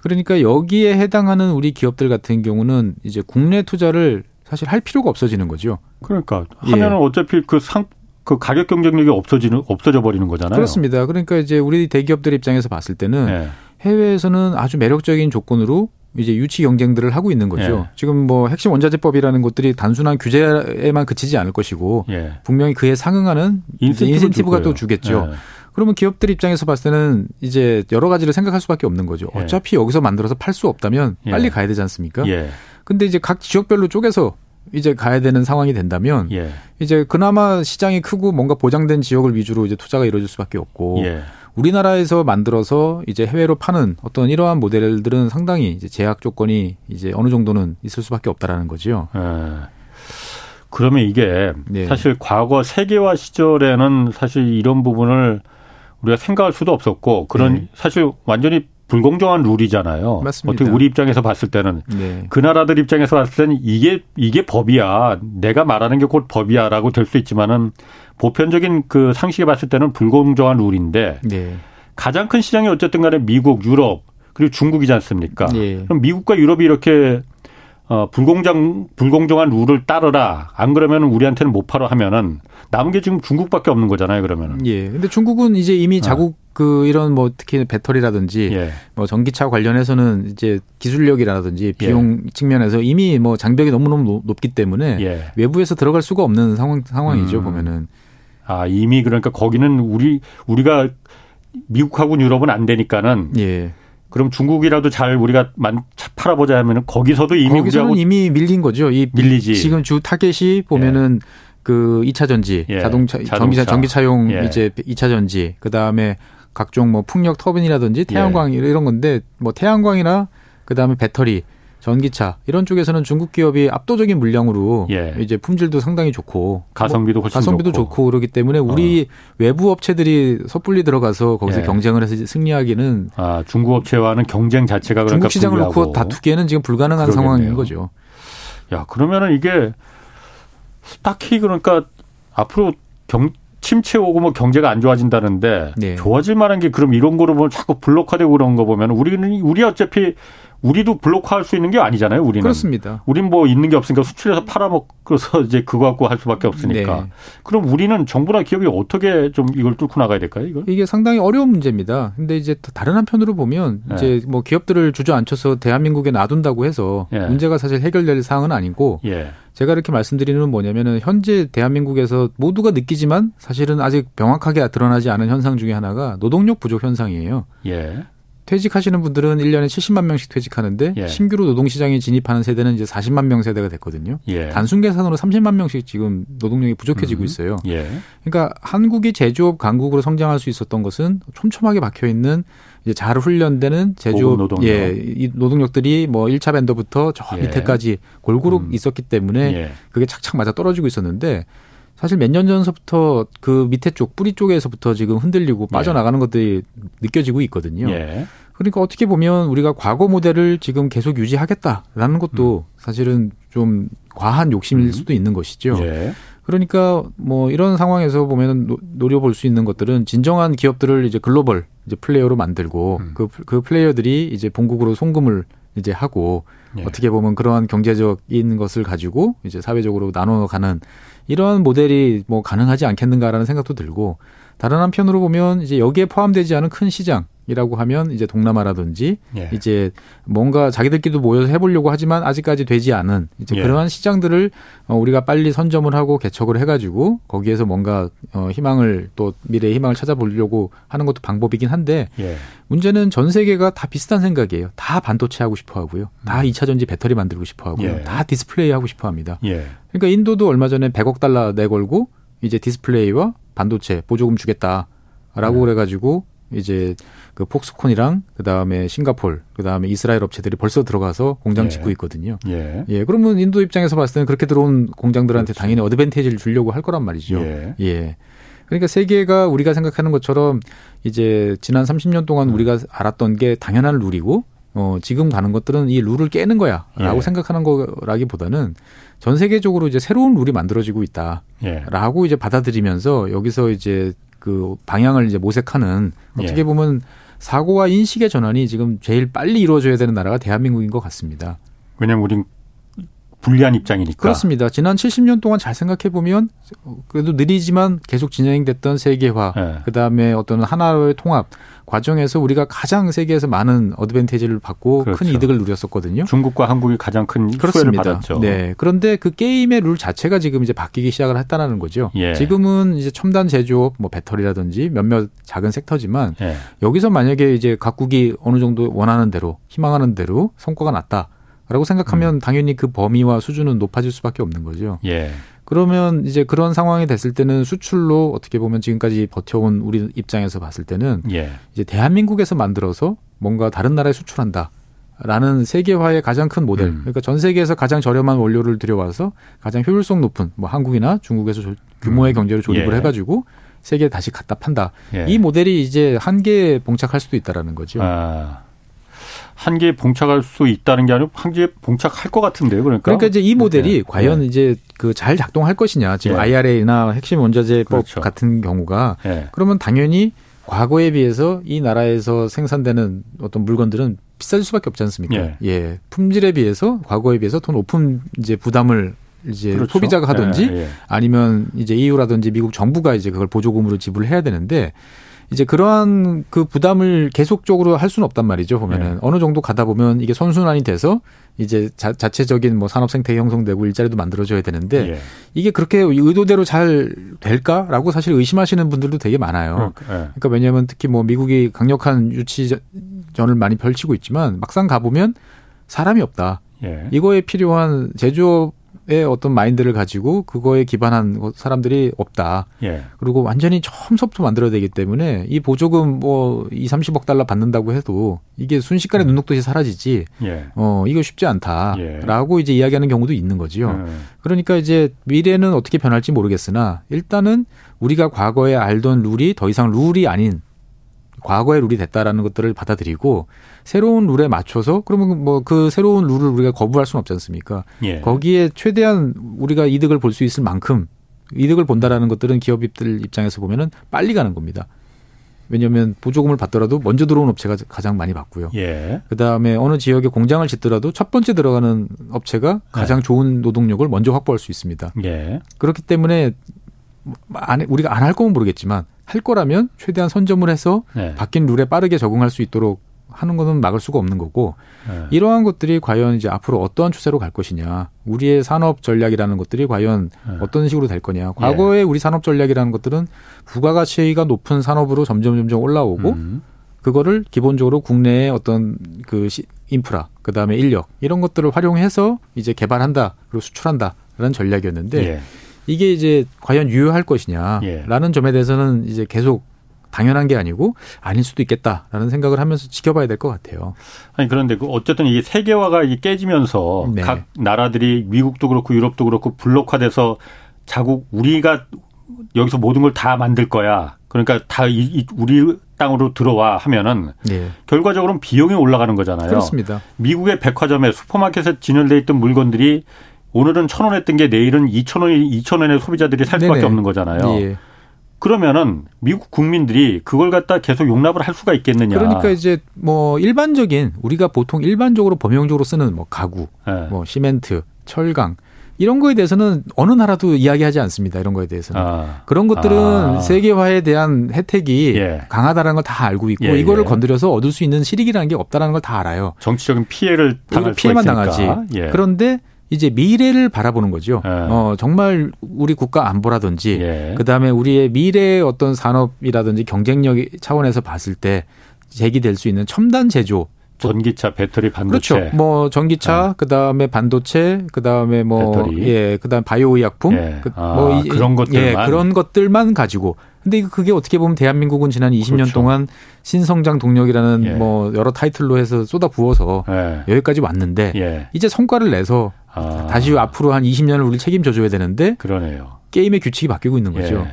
S3: 그러니까 여기에 해당하는 우리 기업들 같은 경우는 이제 국내 투자를 사실 할 필요가 없어지는 거죠.
S1: 그러니까 하면은 예. 어차피 그 상, 그 가격 경쟁력이 없어지는 없어져 버리는 거잖아요.
S3: 그렇습니다. 그러니까 이제 우리 대기업들 입장에서 봤을 때는 예. 해외에서는 아주 매력적인 조건으로 이제 유치 경쟁들을 하고 있는 거죠. 예. 지금 뭐 핵심 원자재법이라는 것들이 단순한 규제에만 그치지 않을 것이고 예. 분명히 그에 상응하는 인센티브 가 또 주겠죠. 예. 그러면 기업들 입장에서 봤을 때는 이제 여러 가지를 생각할 수밖에 없는 거죠. 예. 어차피 여기서 만들어서 팔 수 없다면 예. 빨리 가야 되지 않습니까? 예. 근데 이제 각 지역별로 쪼개서 이제 가야 되는 상황이 된다면 예. 이제 그나마 시장이 크고 뭔가 보장된 지역을 위주로 이제 투자가 이루어질 수밖에 없고 예. 우리나라에서 만들어서 이제 해외로 파는 어떤 이러한 모델들은 상당히 이제 제약 조건이 이제 어느 정도는 있을 수밖에 없다라는 거죠. 예.
S1: 그러면 이게 네. 사실 과거 세계화 시절에는 사실 이런 부분을 우리가 생각할 수도 없었고 그런 네. 사실 완전히 불공정한 룰이잖아요. 맞습니다. 어떻게 우리 입장에서 봤을 때는 네. 그 나라들 입장에서 봤을 때는 이게 이게 법이야. 내가 말하는 게 곧 법이야라고 될 수 있지만은 보편적인 그 상식에 봤을 때는 불공정한 룰인데 네. 가장 큰 시장이 어쨌든 간에 미국, 유럽 그리고 중국이지 않습니까? 네. 그럼 미국과 유럽이 이렇게 어, 불공정, 불공정한 룰을 따르라. 안 그러면 우리한테는 못 팔아 하면은 남은 게 지금 중국밖에 없는 거잖아요, 그러면은.
S3: 예. 근데 중국은 이제 이미 어. 자국 어. 그 이런 뭐 특히 배터리라든지 예. 뭐 전기차 관련해서는 이제 기술력이라든지 예. 비용 예. 측면에서 이미 뭐 장벽이 너무너무 높기 때문에 예. 외부에서 들어갈 수가 없는 상황 상황이죠, 음. 보면은.
S1: 아, 이미 그러니까 거기는 우리 우리가 미국하고 유럽은 안 되니까는 예. 그럼 중국이라도 잘 우리가 만 팔아보자 하면은 거기서도 이미
S3: 거기서는 이미 밀린 거죠. 이 밀리지. 지금 주 타겟이 보면은 예. 그 2차 전지, 예. 자동차, 자동차, 전기차, 전기차용 예. 이제 2차 전지, 그 다음에 각종 뭐 풍력 터빈이라든지 태양광 예. 이런 건데 뭐 태양광이나 그 다음에 배터리 전기차 이런 쪽에서는 중국 기업이 압도적인 물량으로 예. 이제 품질도 상당히 좋고
S1: 가성비도 훨씬
S3: 가성비도
S1: 좋고.
S3: 좋고 그러기 때문에 우리 어. 외부 업체들이 섣불리 들어가서 거기서 예. 경쟁을 해서 승리하기는
S1: 아 중국 업체와는 경쟁 자체가 그러니까
S3: 중국 시장을 불리하고. 놓고 다투기에는 지금 불가능한 그러겠네요. 상황인 거죠.
S1: 야 그러면은 이게 딱히 그러니까 앞으로 경 침체 오고 뭐 경제가 안 좋아진다는데 네. 좋아질 만한 게 그럼 이런 거로 보면 자꾸 블록화되고 그런 거 보면 우리는 우리 어차피 우리도 블록화할 수 있는 게 아니잖아요. 우리는
S3: 그렇습니다.
S1: 우린 뭐 있는 게 없으니까 수출해서 팔아먹어서 이제 그거 갖고 할 수밖에 없으니까. 네. 그럼 우리는 정부나 기업이 어떻게 좀 이걸 뚫고 나가야 될까요? 이걸?
S3: 이게 상당히 어려운 문제입니다. 근데 이제 다른 한편으로 보면 네. 이제 뭐 기업들을 주저앉혀서 대한민국에 놔둔다고 해서 네. 문제가 사실 해결될 사항은 아니고 예. 제가 이렇게 말씀드리는 건 뭐냐면은 현재 대한민국에서 모두가 느끼지만 사실은 아직 명확하게 드러나지 않은 현상 중에 하나가 노동력 부족 현상이에요. 예. 퇴직하시는 분들은 1년에 70만 명씩 퇴직하는데 예. 신규로 노동시장에 진입하는 세대는 이제 40만 명 세대가 됐거든요. 예. 단순 계산으로 30만 명씩 지금 노동력이 부족해지고 음. 있어요. 예. 그러니까 한국이 제조업 강국으로 성장할 수 있었던 것은 촘촘하게 박혀 있는 이제 잘 훈련되는 제조업 노동력. 예, 이 노동력들이 뭐 1차 밴더부터 저 예. 밑에까지 골고루 음. 있었기 때문에 예. 그게 착착 맞아 떨어지고 있었는데 사실 몇 년 전서부터 그 밑에 쪽 뿌리 쪽에서부터 지금 흔들리고 예. 빠져나가는 것들이 느껴지고 있거든요. 예. 그러니까 어떻게 보면 우리가 과거 모델을 지금 계속 유지하겠다라는 것도 음. 사실은 좀 과한 욕심일 음. 수도 있는 것이죠. 예. 그러니까 뭐 이런 상황에서 보면 노려볼 수 있는 것들은 진정한 기업들을 이제 글로벌 이제 플레이어로 만들고 음. 그, 그 플레이어들이 이제 본국으로 송금을 이제 하고 예. 어떻게 보면 그러한 경제적인 것을 가지고 이제 사회적으로 나눠 가는 이러한 모델이 뭐 가능하지 않겠는가라는 생각도 들고 다른 한편으로 보면 이제 여기에 포함되지 않은 큰 시장 이라고 하면 이제 동남아라든지 예. 이제 뭔가 자기들끼리도 모여서 해보려고 하지만 아직까지 되지 않은 이제 예. 그러한 시장들을 어, 우리가 빨리 선점을 하고 개척을 해가지고 거기에서 뭔가 어, 희망을 또 미래의 희망을 찾아보려고 하는 것도 방법이긴 한데 예. 문제는 전 세계가 다 비슷한 생각이에요. 다 반도체 하고 싶어 하고요. 다 2차 음. 전지 배터리 만들고 싶어 하고요. 예. 다 디스플레이 하고 싶어 합니다. 예. 그러니까 인도도 얼마 전에 100억 달러 내걸고 이제 디스플레이와 반도체 보조금 주겠다라고 네. 그래가지고 이제 그 폭스콘이랑 그 다음에 싱가폴, 그 다음에 이스라엘 업체들이 벌써 들어가서 공장 예. 짓고 있거든요. 예. 예. 그러면 인도 입장에서 봤을 때는 그렇게 들어온 공장들한테 그렇죠. 당연히 advantage를 주려고 할 거란 말이죠. 예. 예. 그러니까 세계가 우리가 생각하는 것처럼 이제 지난 30년 동안 음. 우리가 알았던 게 당연한 룰이고 어, 지금 가는 것들은 이 룰을 깨는 거야. 라고 예. 생각하는 거라기보다는 전 세계적으로 이제 새로운 룰이 만들어지고 있다. 예. 라고 이제 받아들이면서 여기서 이제 그 방향을 이제 모색하는 어떻게 예. 보면 사고와 인식의 전환이 지금 제일 빨리 이루어져야 되는 나라가 대한민국인 것 같습니다.
S1: 왜냐면 우린 불리한 입장이니까.
S3: 그렇습니다. 지난 70년 동안 잘 생각해 보면 그래도 느리지만 계속 진행됐던 세계화, 네. 그다음에 어떤 하나의 통합 과정에서 우리가 가장 세계에서 많은 어드밴티지를 받고 그렇죠. 큰 이득을 누렸었거든요.
S1: 중국과 한국이 가장 큰 수혜를 받았죠.
S3: 네. 그런데 그 게임의 룰 자체가 지금 이제 바뀌기 시작을 했다는 거죠. 예. 지금은 이제 첨단 제조업, 뭐 배터리라든지 몇몇 작은 섹터지만 예. 여기서 만약에 이제 각국이 어느 정도 원하는 대로 희망하는 대로 성과가 났다. 라고 생각하면 음. 당연히 그 범위와 수준은 높아질 수밖에 없는 거죠. 예. 그러면 이제 그런 상황이 됐을 때는 수출로 어떻게 보면 지금까지 버텨온 우리 입장에서 봤을 때는 예. 이제 대한민국에서 만들어서 뭔가 다른 나라에 수출한다. 라는 세계화의 가장 큰 모델. 음. 그러니까 전 세계에서 가장 저렴한 원료를 들여와서 가장 효율성 높은 뭐 한국이나 중국에서 규모의 음. 경제를 조립을 예. 해가지고 세계에 다시 갖다 판다. 예. 이 모델이 이제 한계에 봉착할 수도 있다라는 거죠. 아.
S1: 한계에 봉착할 수 있다는 게 아니고 한계에 봉착할 것 같은데요. 그러니까.
S3: 그러니까 이제 이 모델이 네. 과연 네. 이제 그 잘 작동할 것이냐. 지금 네. IRA나 핵심 원자재법 그렇죠. 같은 경우가 네. 그러면 당연히 과거에 비해서 이 나라에서 생산되는 어떤 물건들은 비쌀 수밖에 없지 않습니까? 예. 예. 품질에 비해서 과거에 비해서 더 높은 이제 부담을 이제 그렇죠. 소비자가 하든지 예, 예. 아니면 이제 EU라든지 미국 정부가 이제 그걸 보조금으로 지불해야 되는데 이제 그러한 그 부담을 계속적으로 할 수는 없단 말이죠. 보면은 네. 어느 정도 가다 보면 이게 선순환이 돼서 이제 자, 자체적인 뭐 산업 생태 형성되고 일자리도 만들어져야 되는데 예. 이게 그렇게 의도대로 잘 될까라고 사실 의심하시는 분들도 되게 많아요. 그, 예. 그러니까 왜냐하면 특히 뭐 미국이 강력한 유치전을 많이 펼치고 있지만 막상 가 보면 사람이 없다. 예. 이거에 필요한 제조업 의 어떤 마인드를 가지고 그거에 기반한 사람들이 없다. 예. 그리고 완전히 처음부터 만들어야 되기 때문에 이 보조금 뭐 2, 30억 달러 받는다고 해도 이게 순식간에 음. 눈 녹듯이 사라지지. 예. 어, 이거 쉽지 않다라고 예. 이제 이야기하는 경우도 있는 거지요. 음. 그러니까 이제 미래는 어떻게 변할지 모르겠으나 일단은 우리가 과거에 알던 룰이 더 이상 룰이 아닌 과거의 룰이 됐다라는 것들을 받아들이고 새로운 룰에 맞춰서 그러면 뭐 그 새로운 룰을 우리가 거부할 수는 없지 않습니까? 예. 거기에 최대한 우리가 이득을 볼 수 있을 만큼 이득을 본다라는 것들은 기업들 입장에서 보면은 빨리 가는 겁니다. 왜냐하면 보조금을 받더라도 먼저 들어온 업체가 가장 많이 받고요. 예. 그 다음에 어느 지역에 공장을 짓더라도 첫 번째 들어가는 업체가 가장 네. 좋은 노동력을 먼저 확보할 수 있습니다. 예. 그렇기 때문에 안, 우리가 안 할 거면 모르겠지만 할 거라면 최대한 선점을 해서 네. 바뀐 룰에 빠르게 적응할 수 있도록 하는 것은 막을 수가 없는 거고 네. 이러한 것들이 과연 이제 앞으로 어떠한 추세로 갈 것이냐 우리의 산업 전략이라는 것들이 과연 네. 어떤 식으로 될 거냐 과거에 예. 우리 산업 전략이라는 것들은 부가가치가 높은 산업으로 점점 점점 올라오고 음. 그거를 기본적으로 국내의 어떤 그 인프라 그다음에 인력 이런 것들을 활용해서 이제 개발한다 그리고 수출한다라는 전략이었는데 예. 이게 이제 과연 유효할 것이냐라는 예. 점에 대해서는 이제 계속 당연한 게 아니고 아닐 수도 있겠다라는 생각을 하면서 지켜봐야 될 것 같아요.
S1: 아니 그런데 그 어쨌든 이게 세계화가 이게 깨지면서 네. 각 나라들이 미국도 그렇고 유럽도 그렇고 블록화돼서 자국 우리가 여기서 모든 걸 다 만들 거야. 그러니까 다 이, 우리 땅으로 들어와 하면은 네. 결과적으로는 비용이 올라가는 거잖아요.
S3: 그렇습니다.
S1: 미국의 백화점에 슈퍼마켓에 진열돼 있던 물건들이 오늘은 천 원 했던 게 내일은 이천 원이 이천 원의 소비자들이 살 수밖에 네네. 없는 거잖아요. 예. 그러면은 미국 국민들이 그걸 갖다 계속 용납을 할 수가 있겠느냐.
S3: 그러니까 이제 뭐 일반적인 우리가 보통 일반적으로 범용적으로 쓰는 뭐 가구, 네. 뭐 시멘트, 철강 이런 거에 대해서는 어느 나라도 이야기하지 않습니다. 이런 거에 대해서는. 아. 그런 것들은 아. 세계화에 대한 혜택이 예. 강하다라는 걸 다 알고 있고 예, 이거를 예. 건드려서 얻을 수 있는 실익이라는 게 없다라는 걸 다 알아요.
S1: 정치적인 피해를 당할
S3: 피해만 당하지. 예. 그런데 이제 미래를 바라보는 거죠. 네. 어, 정말 우리 국가 안보라든지 예. 그다음에 우리의 미래의 어떤 산업이라든지 경쟁력 차원에서 봤을 때 제기될 수 있는 첨단 제조
S1: 전기차, 배터리, 반도체.
S3: 그렇죠. 뭐 전기차, 네. 그다음에 반도체, 그다음에 뭐 배터리. 예, 그다음 바이오 의약품, 예.
S1: 그, 아, 뭐 그런 것들만
S3: 예, 그런 것들만 가지고. 근데 그게 어떻게 보면 대한민국은 지난 20년 그렇죠. 동안 신성장 동력이라는 예. 뭐 여러 타이틀로 해서 쏟아 부어서 예. 여기까지 왔는데 예. 이제 성과를 내서 아. 다시 앞으로 한 20년을 우리 책임져 줘야 되는데
S1: 그러네요.
S3: 게임의 규칙이 바뀌고 있는 거죠.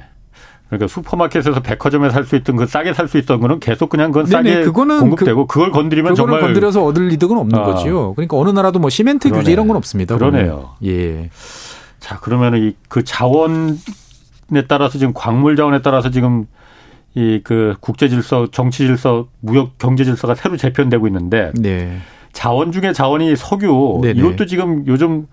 S3: 예.
S1: 그러니까 슈퍼마켓에서 백화점에 살 수 있던 그 싸게 살 수 있던 거는 계속 그냥 그건 싸게 네네, 그거는 공급되고 그, 걸 건드리면 정말
S3: 건드려서 얻을 이득은 없는 아. 거지요. 그러니까 어느 나라도 뭐 시멘트 그러네. 규제 이런 건 없습니다.
S1: 그러네요.
S3: 보면. 예.
S1: 자 그러면은 이그 자원에 따라서 지금 광물 자원에 따라서 지금 이 그 국제 질서, 정치 질서, 무역 경제 질서가 새로 재편되고 있는데 네. 자원 중에 자원이 석유 네네. 이것도 지금 요즘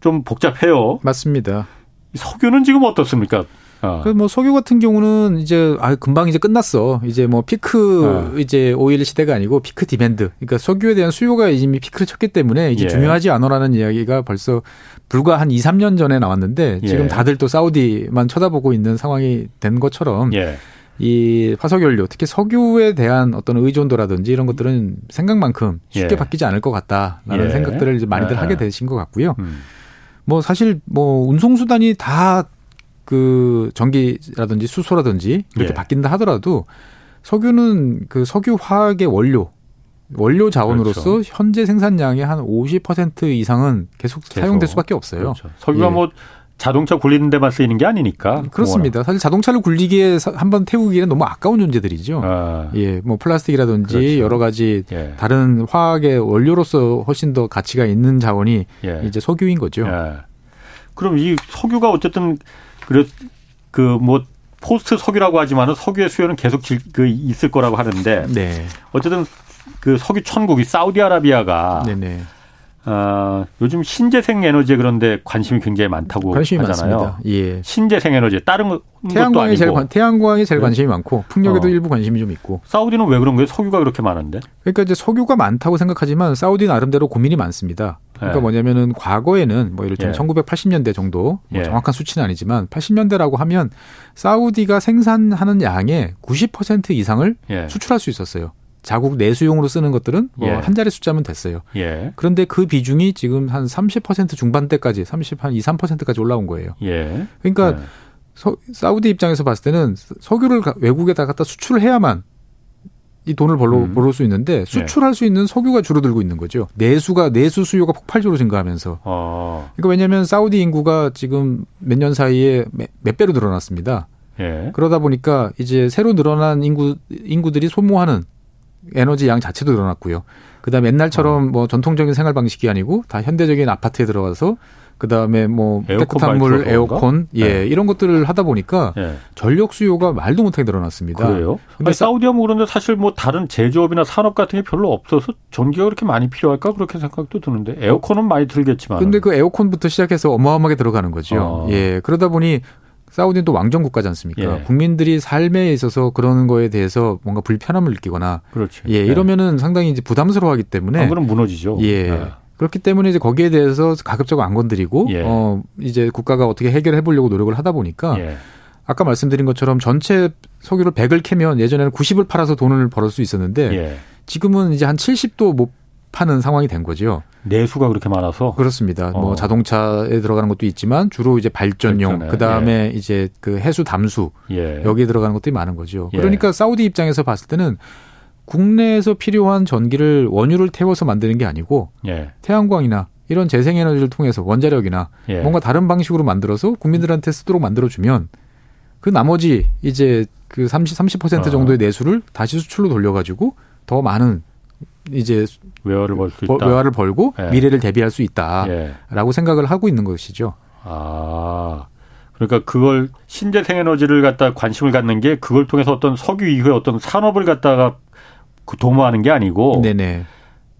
S1: 좀 복잡해요.
S3: 맞습니다.
S1: 석유는 지금 어떻습니까?
S3: 어. 그뭐 석유 같은 경우는 이제 아 금방 이제 끝났어. 이제 뭐 peak 어. 이제 오일 시대가 아니고 peak demand. 그러니까 석유에 대한 수요가 이미 피크를 쳤기 때문에 이제 예. 중요하지 않아라는 이야기가 벌써 불과 한 2, 3년 전에 나왔는데 지금 예. 다들 또 사우디만 쳐다보고 있는 상황이 된 것처럼 예. 이 화석연료 특히 석유에 대한 어떤 의존도라든지 이런 것들은 생각만큼 쉽게 예. 바뀌지 않을 것 같다라는 예. 생각들을 이제 많이들 하게 되신 것 같고요. 음. 뭐 사실 뭐 운송 수단이 다 그 전기라든지 수소라든지 이렇게 예. 바뀐다 하더라도 석유는 그 석유 화학의 원료 원료 자원으로서 그렇죠. 현재 생산량의 한 50% 이상은 계속, 계속, 사용될 수밖에 없어요. 그렇죠.
S1: 석유가 예. 뭐 자동차 굴리는 데만 쓰이는 게 아니니까.
S3: 그렇습니다. 사실 자동차를 굴리기에 한 번 태우기에는 너무 아까운 존재들이죠. 아. 예, 뭐 플라스틱이라든지 그렇죠. 여러 가지 예. 다른 화학의 원료로서 훨씬 더 가치가 있는 자원이 예. 이제 석유인 거죠. 예.
S1: 그럼 이 석유가 어쨌든 그래 그뭐 포스트 석유라고 하지만은 석유의 수요는 계속 그 있을 거라고 하는데 네. 어쨌든 그 석유 천국이 사우디아라비아가 네네. 어, 요즘 신재생 에너지에 그런데 관심이 굉장히 많다고 관심이 하잖아요. 많습니다. 예. 신재생 에너지 다른
S3: 태양광이 제일 태양광이 제일 네. 관심이 많고 풍력에도 어. 일부 관심이 좀 있고.
S1: 사우디는 왜 그런 거예요? 석유가 그렇게 많은데?
S3: 그러니까 이제 석유가 많다고 생각하지만 사우디 나름대로 고민이 많습니다. 그러니까 예. 뭐냐면은 과거에는 뭐 예를 들면 예. 1980년대 정도 뭐 예. 정확한 수치는 아니지만 80년대라고 하면 사우디가 생산하는 양의 90% 이상을 예. 수출할 수 있었어요. 자국 내수용으로 쓰는 것들은 뭐한 예. 자리 숫자면 됐어요. 예. 그런데 그 비중이 지금 한 30% 중반대까지 30, 한 2, 3%까지 올라온 거예요. 예. 그러니까 예. 서, 사우디 입장에서 봤을 때는 석유를 외국에다 갖다 수출해야만 이 돈을 벌러 음. 벌을 수 있는데 예. 수출할 수 있는 석유가 줄어들고 있는 거죠. 내수가 내수 수요가 폭발적으로 증가하면서. 어. 그러니까 왜냐하면 사우디 인구가 지금 몇 년 사이에 몇, 몇 배로 늘어났습니다. 예. 그러다 보니까 이제 새로 늘어난 인구 인구들이 소모하는 에너지 양 자체도 늘어났고요. 그다음 에 옛날처럼 어. 뭐 전통적인 생활 방식이 아니고 다 현대적인 아파트에 들어가서 그다음에 뭐 깨끗한 물, 에어컨, 예, 네. 이런 것들을 하다 보니까 네. 전력 수요가 말도 못하게 늘어났습니다.
S1: 그래요? 근데 사우디아 뭐 그런데 사실 뭐 다른 제조업이나 산업 같은 게 별로 없어서 전기가 그렇게 많이 필요할까 그렇게 생각도 드는데 에어컨은 많이 들겠지만.
S3: 근데 그 에어컨부터 시작해서 어마어마하게 들어가는 거죠. 어. 예, 그러다 보니 사우디는 또 왕정 국가지 않습니까? 예. 국민들이 삶에 있어서 그러는 거에 대해서 뭔가 불편함을 느끼거나 그렇죠. 예, 예. 이러면은 상당히 이제 부담스러워하기 때문에
S1: 안 그럼 무너지죠.
S3: 예. 네. 그렇기 때문에 이제 거기에 대해서 가급적 안 건드리고 예. 어 이제 국가가 어떻게 해결해 보려고 노력을 하다 보니까 예. 아까 말씀드린 것처럼 전체 석유를 100을 캐면 예전에는 90을 팔아서 돈을 벌을 수 있었는데 예. 지금은 이제 한 70도 못 파는 상황이 된 거죠.
S1: 내수가 그렇게 많아서
S3: 그렇습니다. 뭐 어. 뭐 자동차에 들어가는 것도 있지만 주로 이제 발전용 그 다음에 예. 이제 그 해수 담수 예. 여기에 들어가는 것들이 많은 거죠. 예. 그러니까 사우디 입장에서 봤을 때는 국내에서 필요한 전기를 원유를 태워서 만드는 게 아니고 예. 태양광이나 이런 재생에너지를 통해서 원자력이나 예. 뭔가 다른 방식으로 만들어서 국민들한테 쓰도록 만들어주면 그 나머지 이제 그 30, 30% 어. 정도의 내수를 다시 수출로 돌려가지고 더 많은 이제
S1: 외화를 벌 수 있다.
S3: 외화를 벌고 예. 미래를 대비할 수 있다라고 예. 생각을 하고 있는 것이죠.
S1: 아. 그러니까 그걸 신재생 에너지를 갖다 관심을 갖는 게 그걸 통해서 어떤 석유 이후에 어떤 산업을 갖다가 그 도모하는 게 아니고 네네.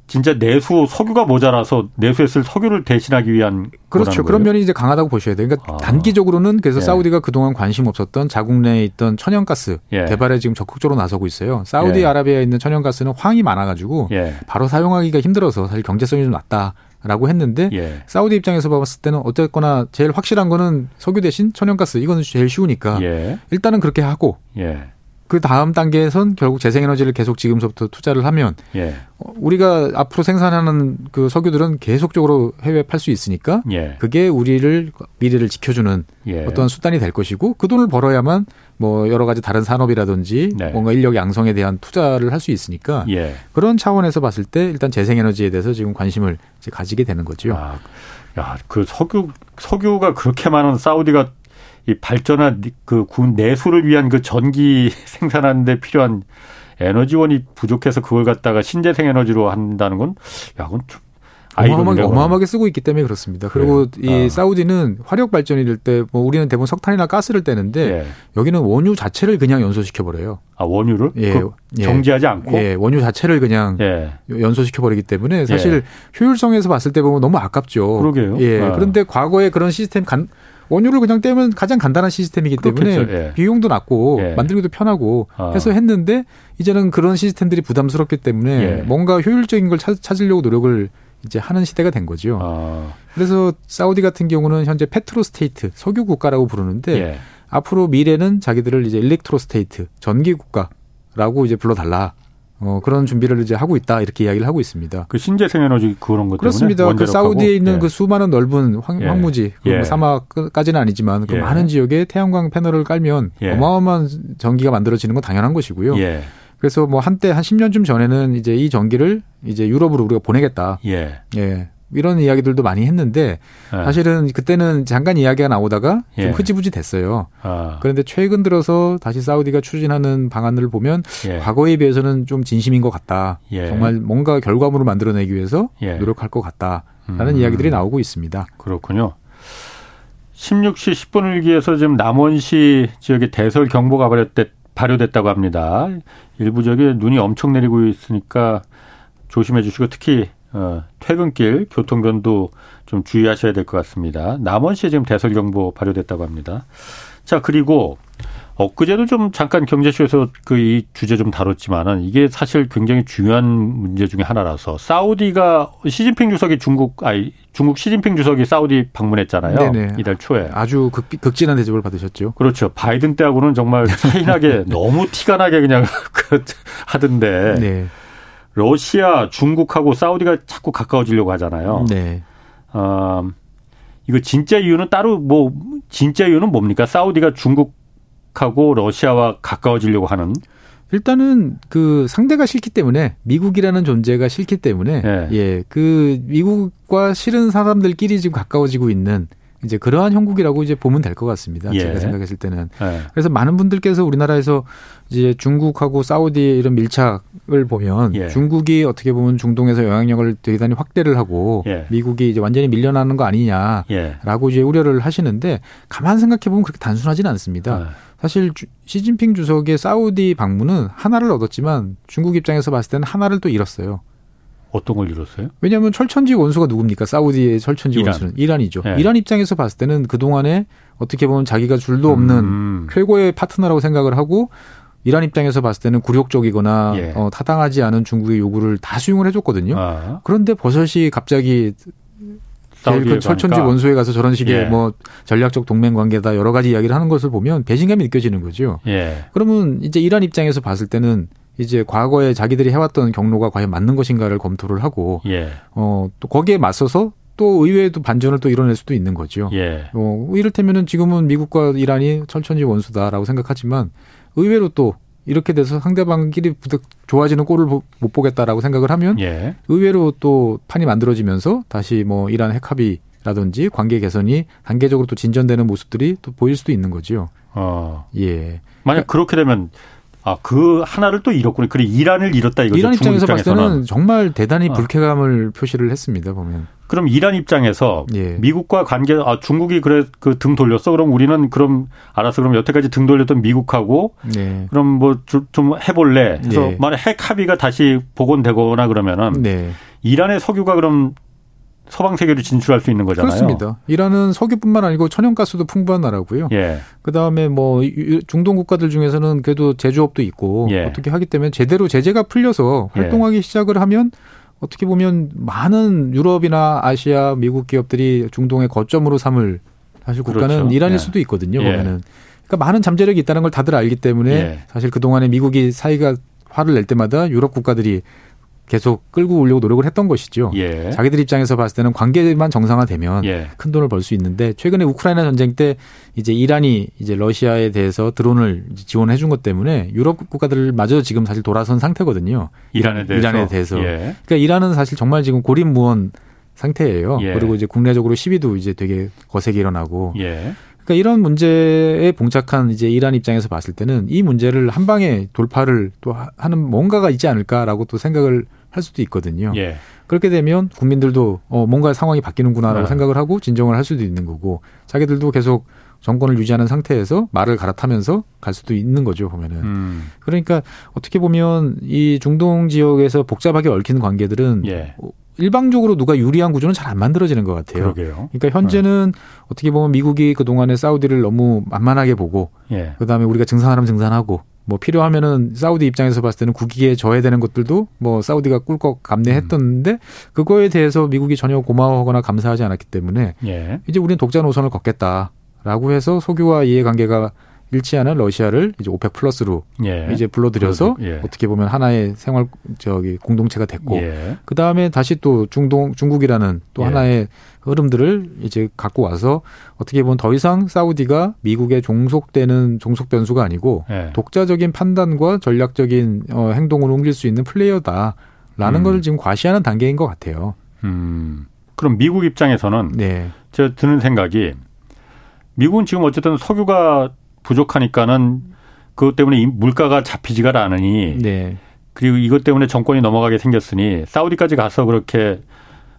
S1: 진짜 내수 석유가 모자라서 내수에 쓸 석유를 대신하기 위한
S3: 그렇죠. 그런 면이 이제 강하다고 보셔야 돼요. 그러니까 아. 단기적으로는 그래서 예. 사우디가 그동안 관심 없었던 자국 내에 있던 천연가스 예. 개발에 지금 적극적으로 나서고 있어요. 사우디아라비아에 예. 있는 천연가스는 황이 많아가지고 예. 바로 사용하기가 힘들어서 사실 경제성이 좀 낮다. 라고 했는데 예. 사우디 입장에서 봤을 때는 어쨌거나 제일 확실한 거는 석유 대신 천연가스 이거는 제일 쉬우니까 예. 일단은 그렇게 하고 그 다음 단계에선 결국 재생에너지를 계속 지금서부터 투자를 하면 예. 어, 우리가 앞으로 생산하는 그 석유들은 계속적으로 해외에 팔수 있으니까 예. 그게 우리를 미래를 지켜주는 예. 어떤 수단이 될 것이고 그 돈을 벌어야만 뭐 여러 가지 다른 산업이라든지 네. 뭔가 인력 양성에 대한 투자를 할 수 있으니까 예. 그런 차원에서 봤을 때 일단 재생에너지에 대해서 지금 관심을 이제 가지게 되는 거죠. 아,
S1: 야, 그 석유 석유가 그렇게 많은 사우디가 이 발전한 그 군 내수를 위한 그 전기 생산하는데 필요한 에너지원이 부족해서 그걸 갖다가 신재생 에너지로 한다는 건, 야, 그건 좀
S3: 어마어마하게, 어마어마하게 쓰고 있기 때문에 그렇습니다. 그리고 그래요. 이 아. 사우디는 화력 발전이 될 때 뭐 우리는 대부분 석탄이나 가스를 떼는데 예. 여기는 원유 자체를 그냥 연소시켜 버려요.
S1: 아 원유를?
S3: 예.
S1: 그 정지하지 않고?
S3: 예. 원유 자체를 그냥 예. 연소시켜 버리기 때문에 사실 예. 효율성에서 봤을 때 보면 너무 아깝죠.
S1: 그러게요.
S3: 예. 아. 그런데 과거에 그런 시스템 간 원유를 그냥 때면 가장 간단한 시스템이기 때문에 예. 비용도 낮고 예. 만들기도 편하고 아. 해서 했는데 이제는 그런 시스템들이 부담스럽기 때문에 예. 뭔가 효율적인 걸 찾, 으려고 노력을 이제 하는 시대가 된 거죠. 아. 그래서 사우디 같은 경우는 현재 petro state 석유 국가라고 부르는데 예. 앞으로 미래는 자기들을 이제 electro state 전기 국가라고 이제 불러달라. 어, 그런 준비를 이제 하고 있다 이렇게 이야기를 하고 있습니다.
S1: 그 신재생 에너지 그런 것
S3: 그렇습니다. 그 사우디에 있는 예. 그 수많은 넓은 황, 예. 무지 그 예. 사막까지는 아니지만 그 예. 많은 지역에 태양광 패널을 깔면 예. 어마어마한 전기가 만들어지는 건 당연한 것이고요. 예. 그래서 뭐 한때 한 10년쯤 전에는 이제 이 전기를 이제 유럽으로 우리가 보내겠다. 예. 예. 이런 이야기들도 많이 했는데 예. 사실은 그때는 잠깐 이야기가 나오다가 좀 예. 흐지부지 됐어요. 아. 그런데 최근 들어서 다시 사우디가 추진하는 방안을 보면 예. 과거에 비해서는 좀 진심인 것 같다. 예. 정말 뭔가 결과물을 만들어내기 위해서 예. 노력할 것 같다라는 음. 이야기들이 나오고 있습니다.
S1: 그렇군요. 16시 10분을 기해서 지금 남원시 지역에 대설 경보가 발효됐다고 합니다. 일부 지역에 눈이 엄청 내리고 있으니까 조심해 주시고 특히 어, 퇴근길 교통변도 좀 주의하셔야 될 것 같습니다. 남원시에 지금 대설경보 발효됐다고 합니다. 자 그리고 엊그제도 좀 잠깐 경제쇼에서 그 이 주제 좀 다뤘지만은 이게 사실 굉장히 중요한 문제 중의 하나라서 사우디가 시진핑 주석이 중국 아이 중국 시진핑 주석이 사우디 방문했잖아요. 네네. 이달 초에
S3: 아주 극, 극진한 대접을 받으셨죠.
S1: 그렇죠. 바이든 때하고는 정말 차이나게 너무 티가 나게 그냥 그 하던데. 네. 러시아, 중국하고 사우디가 자꾸 가까워지려고 하잖아요. 네. 어, 이거 진짜 이유는 따로 뭐 진짜 이유는 뭡니까? 사우디가 중국하고 러시아와 가까워지려고 하는
S3: 일단은 그 상대가 싫기 때문에 미국이라는 존재가 싫기 때문에 네. 예, 그 미국과 싫은 사람들끼리 지금 가까워지고 있는 이제 그러한 형국이라고 이제 보면 될 것 같습니다. 예. 제가 생각했을 때는. 예. 그래서 많은 분들께서 우리나라에서 이제 중국하고 사우디의 이런 밀착을 보면 예. 중국이 어떻게 보면 중동에서 영향력을 대단히 확대를 하고 예. 미국이 이제 완전히 밀려나는 거 아니냐라고 예. 이제 우려를 하시는데 가만 생각해 보면 그렇게 단순하지는 않습니다. 예. 사실 시진핑 주석의 사우디 방문은 하나를 얻었지만 중국 입장에서 봤을 때는 하나를 또 잃었어요.
S1: 어떤 걸 이뤘어요?
S3: 왜냐하면 철천지 원수가 누굽니까? 사우디의 철천지 이란. 원수는 이란이죠. 네. 이란 입장에서 봤을 때는 그 동안에 어떻게 보면 자기가 줄도 없는 음. 최고의 파트너라고 생각을 하고 이란 입장에서 봤을 때는 굴욕적이거나 예. 어, 타당하지 않은 중국의 요구를 다 수용을 해줬거든요. 아. 그런데 버섯이 갑자기 제일 큰 철천지 원수에 가서 저런 식의 예. 뭐 전략적 동맹 관계다 여러 가지 이야기를 하는 것을 보면 배신감이 느껴지는 거죠. 예. 그러면 이제 이란 입장에서 봤을 때는 이제 과거에 자기들이 해왔던 경로가 과연 맞는 것인가를 검토를 하고 예. 어또 거기에 맞서서 또 의외에도 반전을 또 이뤄낼 수도 있는 거죠. 예. 어 이를테면은 지금은 미국과 이란이 철천지 원수다라고 생각하지만 의외로 또 이렇게 돼서 상대방끼리 좋아지는 꼴을 못 보겠다라고 생각을 하면 예. 의외로 또 판이 만들어지면서 다시 뭐 이란 핵합의라든지 관계 개선이 단계적으로 또 진전되는 모습들이 또 보일 수도 있는 거죠. 어.
S1: 예. 만약 그렇게 되면 아, 그 하나를 또 잃었군요. 그래 이란을 잃었다 이거죠.
S3: 이란 입장에서 봤을 때는 정말 대단히 아. 불쾌감을 아. 표시를 했습니다. 보면.
S1: 그럼 이란 입장에서 예. 미국과 관계 아 중국이 그래 그 등 돌렸어. 그럼 우리는 그럼 알아서 그럼 여태까지 등 돌렸던 미국하고 네. 그럼 뭐 좀 해볼래. 해서 네. 만약 핵 합의가 다시 복원되거나 그러면은 네. 이란의 석유가 그럼 서방 세계로 진출할 수 있는 거잖아요.
S3: 그렇습니다. 이란은 석유뿐만 아니고 천연가스도 풍부한 나라고요. 예. 그다음에 뭐 중동 국가들 중에서는 그래도 제조업도 있고 예. 어떻게 하기 때문에 제대로 제재가 풀려서 예. 활동하기 예. 시작을 하면 어떻게 보면 많은 유럽이나 아시아, 미국 기업들이 중동의 거점으로 삼을 사실 국가는 그렇죠. 이란일 예. 수도 있거든요. 예. 보면은 그러니까 많은 잠재력이 있다는 걸 다들 알기 때문에 사실 그 동안에 미국이 사이가 화를 낼 때마다 유럽 국가들이 계속 끌고 오려고 노력을 했던 것이죠. 예. 자기들 입장에서 봤을 때는 관계만 정상화되면 예. 큰 돈을 벌 수 있는데 최근에 우크라이나 전쟁 때 이제 이란이 이제 러시아에 대해서 드론을 지원해 준 것 때문에 유럽 국가들마저 지금 사실 돌아선 상태거든요.
S1: 이란에 대해서.
S3: 이란에 대해서. 예. 그러니까 이란은 사실 정말 지금 고립무원 상태예요. 예. 그리고 이제 국내적으로 시비도 이제 되게 거세게 일어나고. 예. 그러니까 이런 문제에 봉착한 이제 이란 입장에서 봤을 때는 이 문제를 한 방에 돌파를 또 하는 뭔가가 있지 않을까라고 또 생각을 할 수도 있거든요. 예. 그렇게 되면 국민들도 어 뭔가 상황이 바뀌는구나라고
S1: 네.
S3: 생각을 하고 진정을 할 수도 있는 거고 자기들도 계속 정권을 유지하는 상태에서 말을 갈아타면서 갈 수도 있는 거죠 보면은
S1: 음.
S3: 그러니까 어떻게 보면 이 중동 지역에서 복잡하게 얽힌 관계들은
S1: 예.
S3: 일방적으로 누가 유리한 구조는 잘 안 만들어지는 것 같아요.
S1: 그러게요.
S3: 그러니까 현재는 어떻게 보면 미국이 그 동안에 사우디를 너무 만만하게 보고
S1: 예.
S3: 그다음에 우리가 증산하면 증산하고 뭐 필요하면은 사우디 입장에서 봤을 때는 국익에 저해되는 것들도 뭐 사우디가 꿀꺽 감내했던데 그거에 대해서 미국이 전혀 고마워하거나 감사하지 않았기 때문에
S1: 예.
S3: 이제 우리는 독자 노선을 걷겠다 라고 해서 석유와 이해관계가 일치하는 러시아를 이제 오펙 플러스로
S1: 예.
S3: 이제 불러들여서
S1: 예.
S3: 어떻게 보면 하나의 생활 저기 공동체가 됐고
S1: 예.
S3: 그 다음에 다시 또 중동 중국이라는 또
S1: 예.
S3: 하나의 흐름들을 이제 갖고 와서 어떻게 보면 더 이상 사우디가 미국의 종속되는 종속 변수가 아니고
S1: 예.
S3: 독자적인 판단과 전략적인 어, 행동을 옮길 수 있는 플레이어다라는
S1: 음.
S3: 걸 지금 과시하는 단계인 것 같아요.
S1: 음. 그럼 미국 입장에서는
S3: 네,
S1: 저 드는 생각이 미국은 지금 어쨌든 석유가 부족하니까는 그것 때문에 이 물가가 잡히지가 않으니
S3: 네,
S1: 그리고 이것 때문에 정권이 넘어가게 생겼으니 사우디까지 가서 그렇게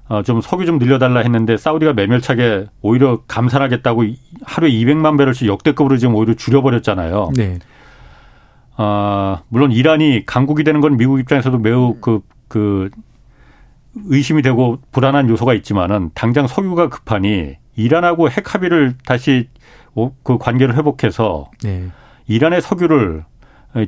S1: 어, 좀 석유 좀 늘려달라 했는데 사우디가 매멸차게 오히려 감산하겠다고 이- 하루에 200만 배럴씩 역대급으로 지금 오히려 줄여버렸잖아요.
S3: 네,
S1: 아, 물론 이란이 강국이 되는 건 미국 입장에서도 매우 그, 그, 의심이 되고 불안한 요소가 있지만은 당장 석유가 급하니 이란하고 핵 합의를 다시 오- 그 관계를 회복해서
S3: 네.
S1: 이란의 석유를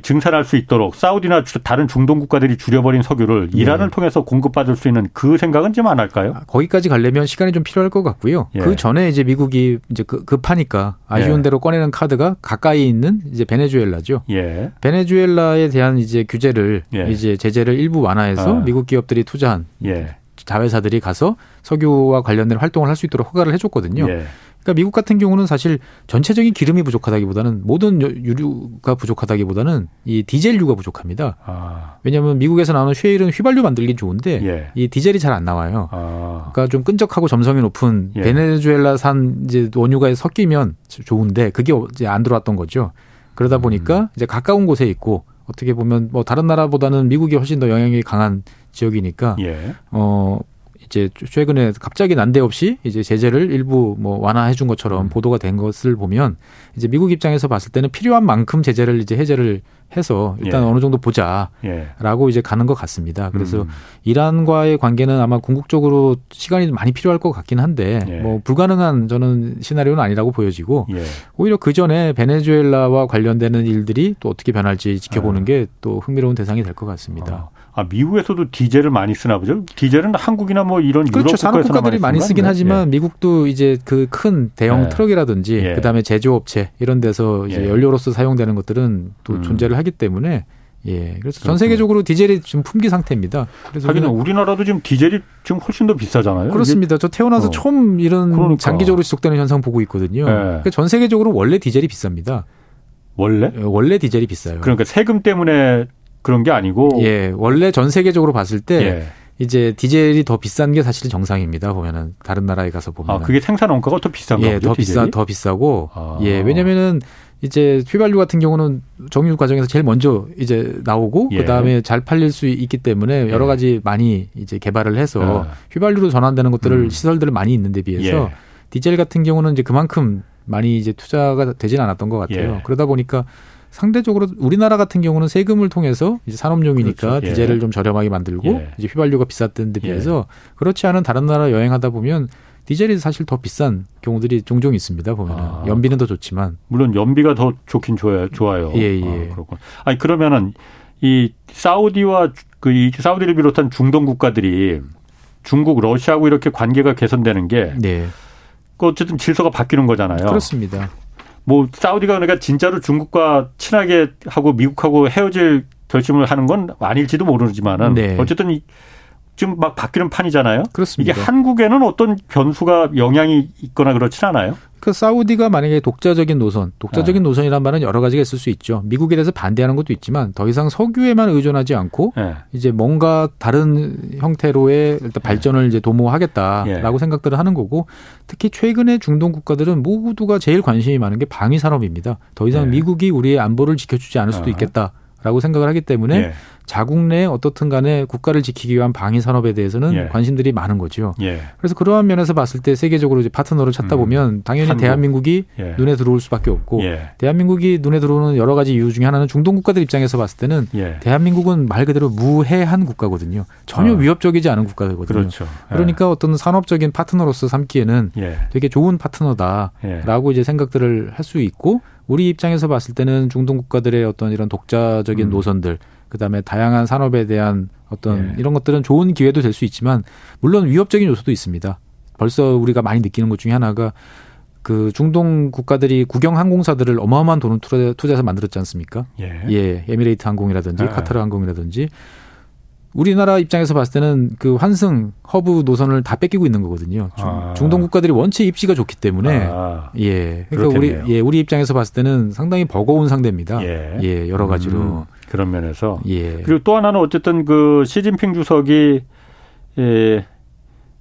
S1: 증산할 수 있도록 사우디나 주- 다른 중동 국가들이 줄여버린 석유를 이란을
S3: 네.
S1: 통해서 공급받을 수 있는 그 생각은 좀 안 할까요?
S3: 아, 거기까지 가려면 시간이 좀 필요할 것 같고요.
S1: 예.
S3: 그 전에 이제 미국이 이제 그- 급하니까 아쉬운
S1: 예.
S3: 대로 꺼내는 카드가 가까이 있는 이제 베네수엘라죠.
S1: 예.
S3: 베네수엘라에 대한 이제 규제를
S1: 예.
S3: 이제 제재를 일부 완화해서
S1: 아.
S3: 미국 기업들이 투자한
S1: 예.
S3: 자회사들이 가서 석유와 관련된 활동을 할 수 있도록 허가를 해줬거든요.
S1: 예.
S3: 그러니까 미국 같은 경우는 사실 전체적인 기름이 부족하다기보다는 모든 여- 유류가 부족하다기보다는 이 디젤류가 부족합니다.
S1: 아.
S3: 왜냐하면 미국에서 나오는 쉐일은 휘발유 만들긴 좋은데
S1: 예.
S3: 이 디젤이 잘 안 나와요.
S1: 아.
S3: 그러니까 좀 끈적하고 점성이 높은
S1: 예.
S3: 베네수엘라산 이제 원유가 섞이면 좋은데 그게 이제 안 들어왔던 거죠. 그러다 보니까 이제 가까운 곳에 있고 어떻게 보면 뭐 다른 나라보다는 미국이 훨씬 더 영향이 강한 지역이니까
S1: 예.
S3: 어 이제 최근에 갑자기 난데없이 이제 제재를 일부 뭐 완화해 준 것처럼
S1: 음.
S3: 보도가 된 것을 보면 이제 미국 입장에서 봤을 때는 필요한 만큼 제재를 이제 해제를 해서 일단
S1: 예.
S3: 어느 정도 보자.
S1: 예.
S3: 라고 이제 가는 것 같습니다. 그래서
S1: 음.
S3: 이란과의 관계는 아마 궁극적으로 시간이 많이 필요할 것 같긴 한데
S1: 예.
S3: 뭐 불가능한 저는 시나리오는 아니라고 보여지고
S1: 예.
S3: 오히려 그 전에 베네수엘라와 관련되는 일들이 또 어떻게 변할지 지켜보는 게또 흥미로운 대상이 될 것 같습니다.
S1: 어. 아, 미국에서도 디젤을 많이 쓰나 보죠? 디젤은 한국이나 뭐 이런
S3: 그렇죠.
S1: 유럽
S3: 산업 국가들이 많이
S1: 쓰는
S3: 쓰긴
S1: 거
S3: 하지만
S1: 아닌가요?
S3: 미국도 이제 그 큰 대형
S1: 예.
S3: 트럭이라든지
S1: 예.
S3: 그다음에 제조업체 이런 데서 이제
S1: 예.
S3: 연료로서 사용되는 것들은 또
S1: 음.
S3: 존재를 하기 때문에 예. 그래서 전. 세계적으로 디젤이 지금 품귀 상태입니다. 그래서 우리는
S1: 우리나라도 지금 디젤이 지금 훨씬 더 비싸잖아요.
S3: 그렇습니다. 저 태어나서
S1: 어.
S3: 처음 이런
S1: 그러니까.
S3: 장기적으로 지속되는 현상 보고 있거든요.
S1: 예.
S3: 그러니까 전 세계적으로 원래 디젤이 비쌉니다.
S1: 원래?
S3: 예, 원래 디젤이 비싸요.
S1: 그러니까 세금 때문에 그런 게 아니고
S3: 예, 원래 전 세계적으로 봤을 때
S1: 예.
S3: 이제 디젤이 더 비싼 게 사실 정상입니다. 보면은 다른 나라에 가서 보면
S1: 아, 그게 생산 원가가 더 비싼가
S3: 예,
S1: 보죠.
S3: 더 비싸? 더 비싸고
S1: 아.
S3: 예, 왜냐면은 이제 휘발유 같은 경우는 정유 과정에서 제일 먼저 이제 나오고
S1: 예.
S3: 그다음에 잘 팔릴 수 있기 때문에 여러
S1: 예.
S3: 가지 많이 이제 개발을 해서
S1: 예.
S3: 휘발유로 전환되는 것들을
S1: 음.
S3: 시설들을 많이 있는데 비해서
S1: 예.
S3: 디젤 같은 경우는 이제 그만큼 많이 이제 투자가 되진 않았던 것 같아요.
S1: 예.
S3: 그러다 보니까 상대적으로 우리나라 같은 경우는 세금을 통해서 이제 산업용이니까
S1: 그렇죠. 예.
S3: 디젤을 좀 저렴하게 만들고
S1: 예.
S3: 이제 휘발유가 비쌌던 데 비해서 그렇지 않은 다른 나라 여행하다 보면 디젤이 사실 더 비싼 경우들이 종종 있습니다. 보면은
S1: 아.
S3: 연비는 더 좋지만
S1: 물론 연비가 더 좋긴 좋아요. 좋아요.
S3: 예, 예.
S1: 아, 그렇군. 아니 그러면은 이 사우디와 그 이 사우디를 비롯한 중동 국가들이 중국, 러시아하고 이렇게 관계가 개선되는 게
S3: 네
S1: 그 어쨌든 질서가 바뀌는 거잖아요.
S3: 그렇습니다.
S1: 뭐 사우디가 그러니까 진짜로 중국과 친하게 하고 미국하고 헤어질 결심을 하는 건 아닐지도 모르지만은
S3: 네.
S1: 어쨌든 이- 지금 막 바뀌는 판이잖아요. 이게
S3: 그렇습니다.
S1: 한국에는 어떤 변수가 영향이 있거나 그렇진 않아요.
S3: 그 사우디가 만약에 독자적인 노선,
S1: 네.
S3: 독자적인 노선이란 말은 여러 가지가 있을 수 있죠. 미국에 대해서 반대하는 것도 있지만 더 이상 석유에만 의존하지 않고
S1: 예.
S3: 이제 뭔가 다른 형태로의 일단 발전을 이제 도모하겠다라고
S1: 예.
S3: 생각들을 하는 거고 특히 최근에 중동 국가들은 모두가 제일 관심이 많은 게 방위 산업입니다. 더 이상
S1: 예.
S3: 미국이 우리의 안보를 지켜주지 않을 수도
S1: 아.
S3: 있겠다 라고 생각을 하기 때문에
S1: 예.
S3: 자국 내 어떻든 간에 국가를 지키기 위한 방위 산업에 대해서는 예. 관심들이 많은 거죠. 예. 그래서 그러한 면에서 봤을 때 세계적으로 이제 파트너를 찾다 음. 보면 당연히 한국. 대한민국이 예. 눈에 들어올 수밖에 없고 예. 대한민국이 눈에 들어오는 여러 가지 이유 중에 하나는 중동 국가들 입장에서 봤을 때는 예. 대한민국은 말 그대로 무해한 국가거든요. 전혀 아. 위협적이지 않은 국가거든요. 그렇죠. 예. 그러니까 어떤 산업적인 파트너로서 삼기에는 되게 좋은 파트너다라고 이제 생각들을 할 수 있고 우리 입장에서 봤을 때는 중동 국가들의 어떤 이런 독자적인 음. 노선들 그다음에 다양한 산업에 대한 어떤 예. 이런 것들은 좋은 기회도 될 수 있지만 물론 위협적인 요소도 있습니다. 벌써 우리가 많이 느끼는 것 중에 하나가 그 중동 국가들이 국영 항공사들을 어마어마한 돈을 투자해서 만들었지 않습니까? 예. 예 에미레이트 항공이라든지 예. 카타르 항공이라든지 우리나라 입장에서 봤을 때는 그 환승 허브 노선을 다 뺏기고 있는 거거든요. 아. 중동 국가들이 원체 입지가 좋기 때문에 아. 예. 그러니까 그렇겠네요. 우리 예, 우리 입장에서 봤을 때는 상당히 버거운 상대입니다. 예, 예 여러 가지로 음,
S1: 그런 면에서 예. 그리고 또 하나는 어쨌든 그 시진핑 주석이 예.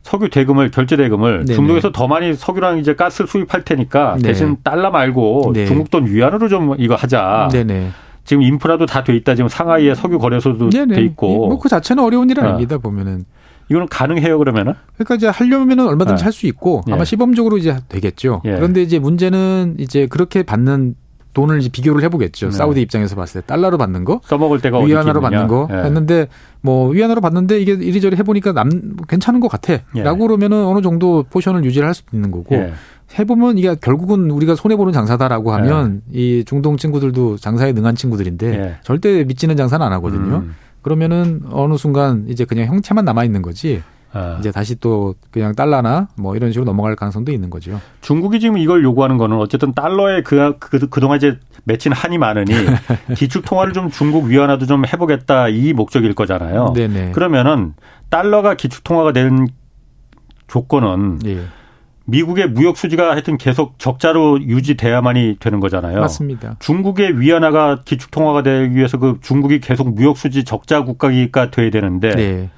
S1: 석유 대금을 결제 대금을 네네. 중동에서 더 많이 석유랑 이제 가스 수입할 테니까 네. 대신 달러 말고 네. 중국 돈 위안으로 좀 이거 하자. 네네. 지금 인프라도 다 돼 있다. 지금 상하이에 석유 거래소도 네네. 돼 있고.
S3: 뭐 그 자체는 어려운 일은 어. 아닙니다. 보면은.
S1: 이거는 가능해요 그러면은?
S3: 그러니까 이제 하려면은 얼마든지 네. 할수 있고 아마 예. 시범적으로 이제 되겠죠. 예. 그런데 이제 문제는 이제 그렇게 받는 돈을 이제 비교를 해보겠죠. 네. 사우디 입장에서 봤을 때 달러로 받는 거,
S1: 써먹을 데가
S3: 위안화로 받는 거 예. 했는데 뭐 위안화로 받는데 이게 이리저리 해보니까 나름 괜찮은 것 같아. 예. 라고 그러면은 어느 정도 포션을 유지를 할 수도 있는 거고. 예. 해보면 이게 결국은 우리가 손해보는 장사다라고 하면 네. 이 중동 친구들도 장사에 능한 친구들인데 네. 절대 밑지는 장사는 안 하거든요. 음. 그러면은 어느 순간 이제 그냥 형체만 남아 있는 거지. 아. 이제 다시 또 그냥 달러나 뭐 이런 식으로 넘어갈 가능성도 있는 거죠.
S1: 중국이 지금 이걸 요구하는 거는 어쨌든 달러에 그, 그, 그동안 이제 맺힌 한이 많으니 기축 통화를 좀 중국 위안화도 좀 해보겠다 이 목적일 거잖아요. 네네. 그러면은 달러가 기축 통화가 된 조건은 예. 미국의 무역 수지가 하여튼 계속 적자로 유지돼야만이 되는 거잖아요.
S3: 맞습니다.
S1: 중국의 위안화가 기축 통화가 되기 위해서 그 중국이 계속 무역 수지 적자 국가가 돼야 되는데 네.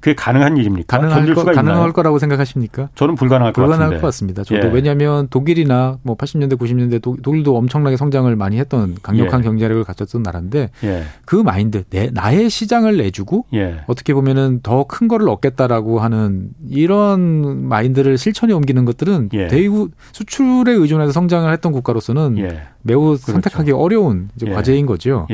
S1: 그게 가능한 일입니까?
S3: 가능할, 거, 가능할 거라고 생각하십니까?
S1: 저는 불가능할 것
S3: 불가능할 것 같습니다. 저도 예. 왜냐하면 독일이나 뭐 80년대, 90년대 독 일도 엄청나게 성장을 많이 했던 강력한 예. 경제력을 가졌던 나라인데 예. 그 마인드, 내 나의 시장을 내주고 예. 어떻게 보면은 더 큰 거를 얻겠다라고 하는 이런 마인드를 실천에 옮기는 것들은 예. 대우 수출에 의존해서 성장을 했던 국가로서는 예. 매우 그렇죠. 선택하기 어려운 과제인 거죠.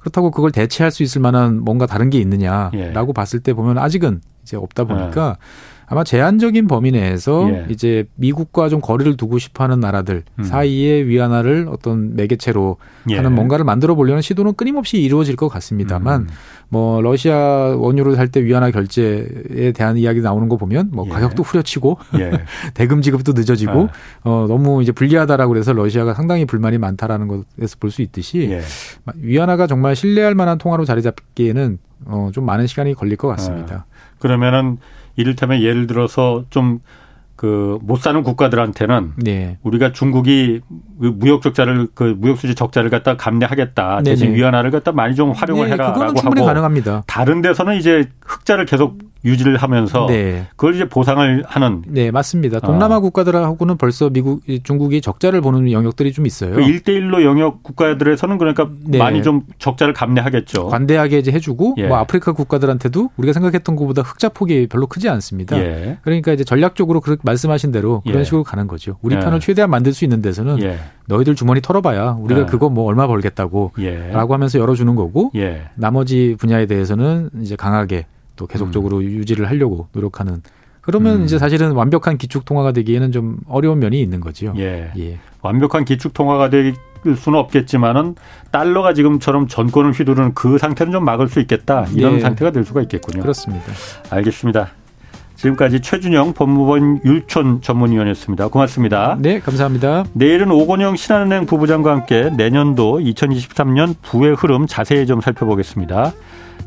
S3: 그렇다고 그걸 대체할 수 있을 만한 뭔가 다른 게 있느냐라고 봤을 때 보면 아직은 이제 없다 보니까 네. 아마 제한적인 범위 내에서 예. 이제 미국과 좀 거리를 두고 싶어하는 나라들 음. 사이에 위안화를 어떤 매개체로 예. 하는 뭔가를 만들어 보려는 시도는 끊임없이 이루어질 것 같습니다만 음. 뭐 러시아 원유를 살 때 위안화 결제에 대한 이야기 나오는 거 보면 뭐 예. 가격도 후려치고 예. 대금 지급도 늦어지고 아. 어 너무 이제 불리하다라고 그래서 러시아가 상당히 불만이 많다라는 것에서 볼 수 있듯이 예. 위안화가 정말 신뢰할 만한 통화로 자리 잡기에는 어좀 많은 시간이 걸릴 것 같습니다. 아.
S1: 그러면은 이를테면 예를 들어서 좀 그 못 사는 국가들한테는 네. 우리가 중국이 그 무역 적자를 그 무역 수지 적자를 갖다 감내하겠다 대신 네네. 위안화를 갖다 많이 좀 활용을 네, 해라라고 하고
S3: 가능합니다.
S1: 다른 데서는 이제 흑자를 계속 유지를 하면서 네. 그걸 이제 보상을 하는
S3: 네 맞습니다. 동남아 어. 국가들하고는 벌써 미국 중국이 적자를 보는 영역들이 좀 있어요.
S1: 그 1대1로 영역 국가들에서는 그러니까 네. 많이 좀 적자를 감내하겠죠.
S3: 관대하게 이제 해주고 예. 뭐 아프리카 국가들한테도 우리가 생각했던 것보다 흑자 폭이 별로 크지 않습니다. 예. 그러니까 이제 전략적으로 그렇게 말씀하신 대로 그런 예. 식으로 가는 거죠. 우리 예. 편을 최대한 만들 수 있는 데서는 예. 너희들 주머니 털어봐야 우리가 예. 그거 뭐 얼마 벌겠다고라고 하면서 열어주는 거고 나머지 분야에 대해서는 이제 강하게 또 계속적으로 음. 유지를 하려고 노력하는 그러면 음. 이제 사실은 완벽한 기축 통화가 되기에는 좀 어려운 면이 있는 거지요.
S1: 예. 예. 완벽한 기축 통화가 될 수는 없겠지만은 달러가 지금처럼 전권을 휘두르는 그 상태는 좀 막을 수 있겠다. 이런 예. 상태가 될 수가 있겠군요.
S3: 그렇습니다.
S1: 알겠습니다. 지금까지 최준영 법무부 율촌 전문위원이었습니다. 고맙습니다.
S3: 네, 감사합니다.
S1: 내일은 오건영 신한은행 부부장과 함께 내년도 2023년 부의 흐름 자세히 좀 살펴보겠습니다.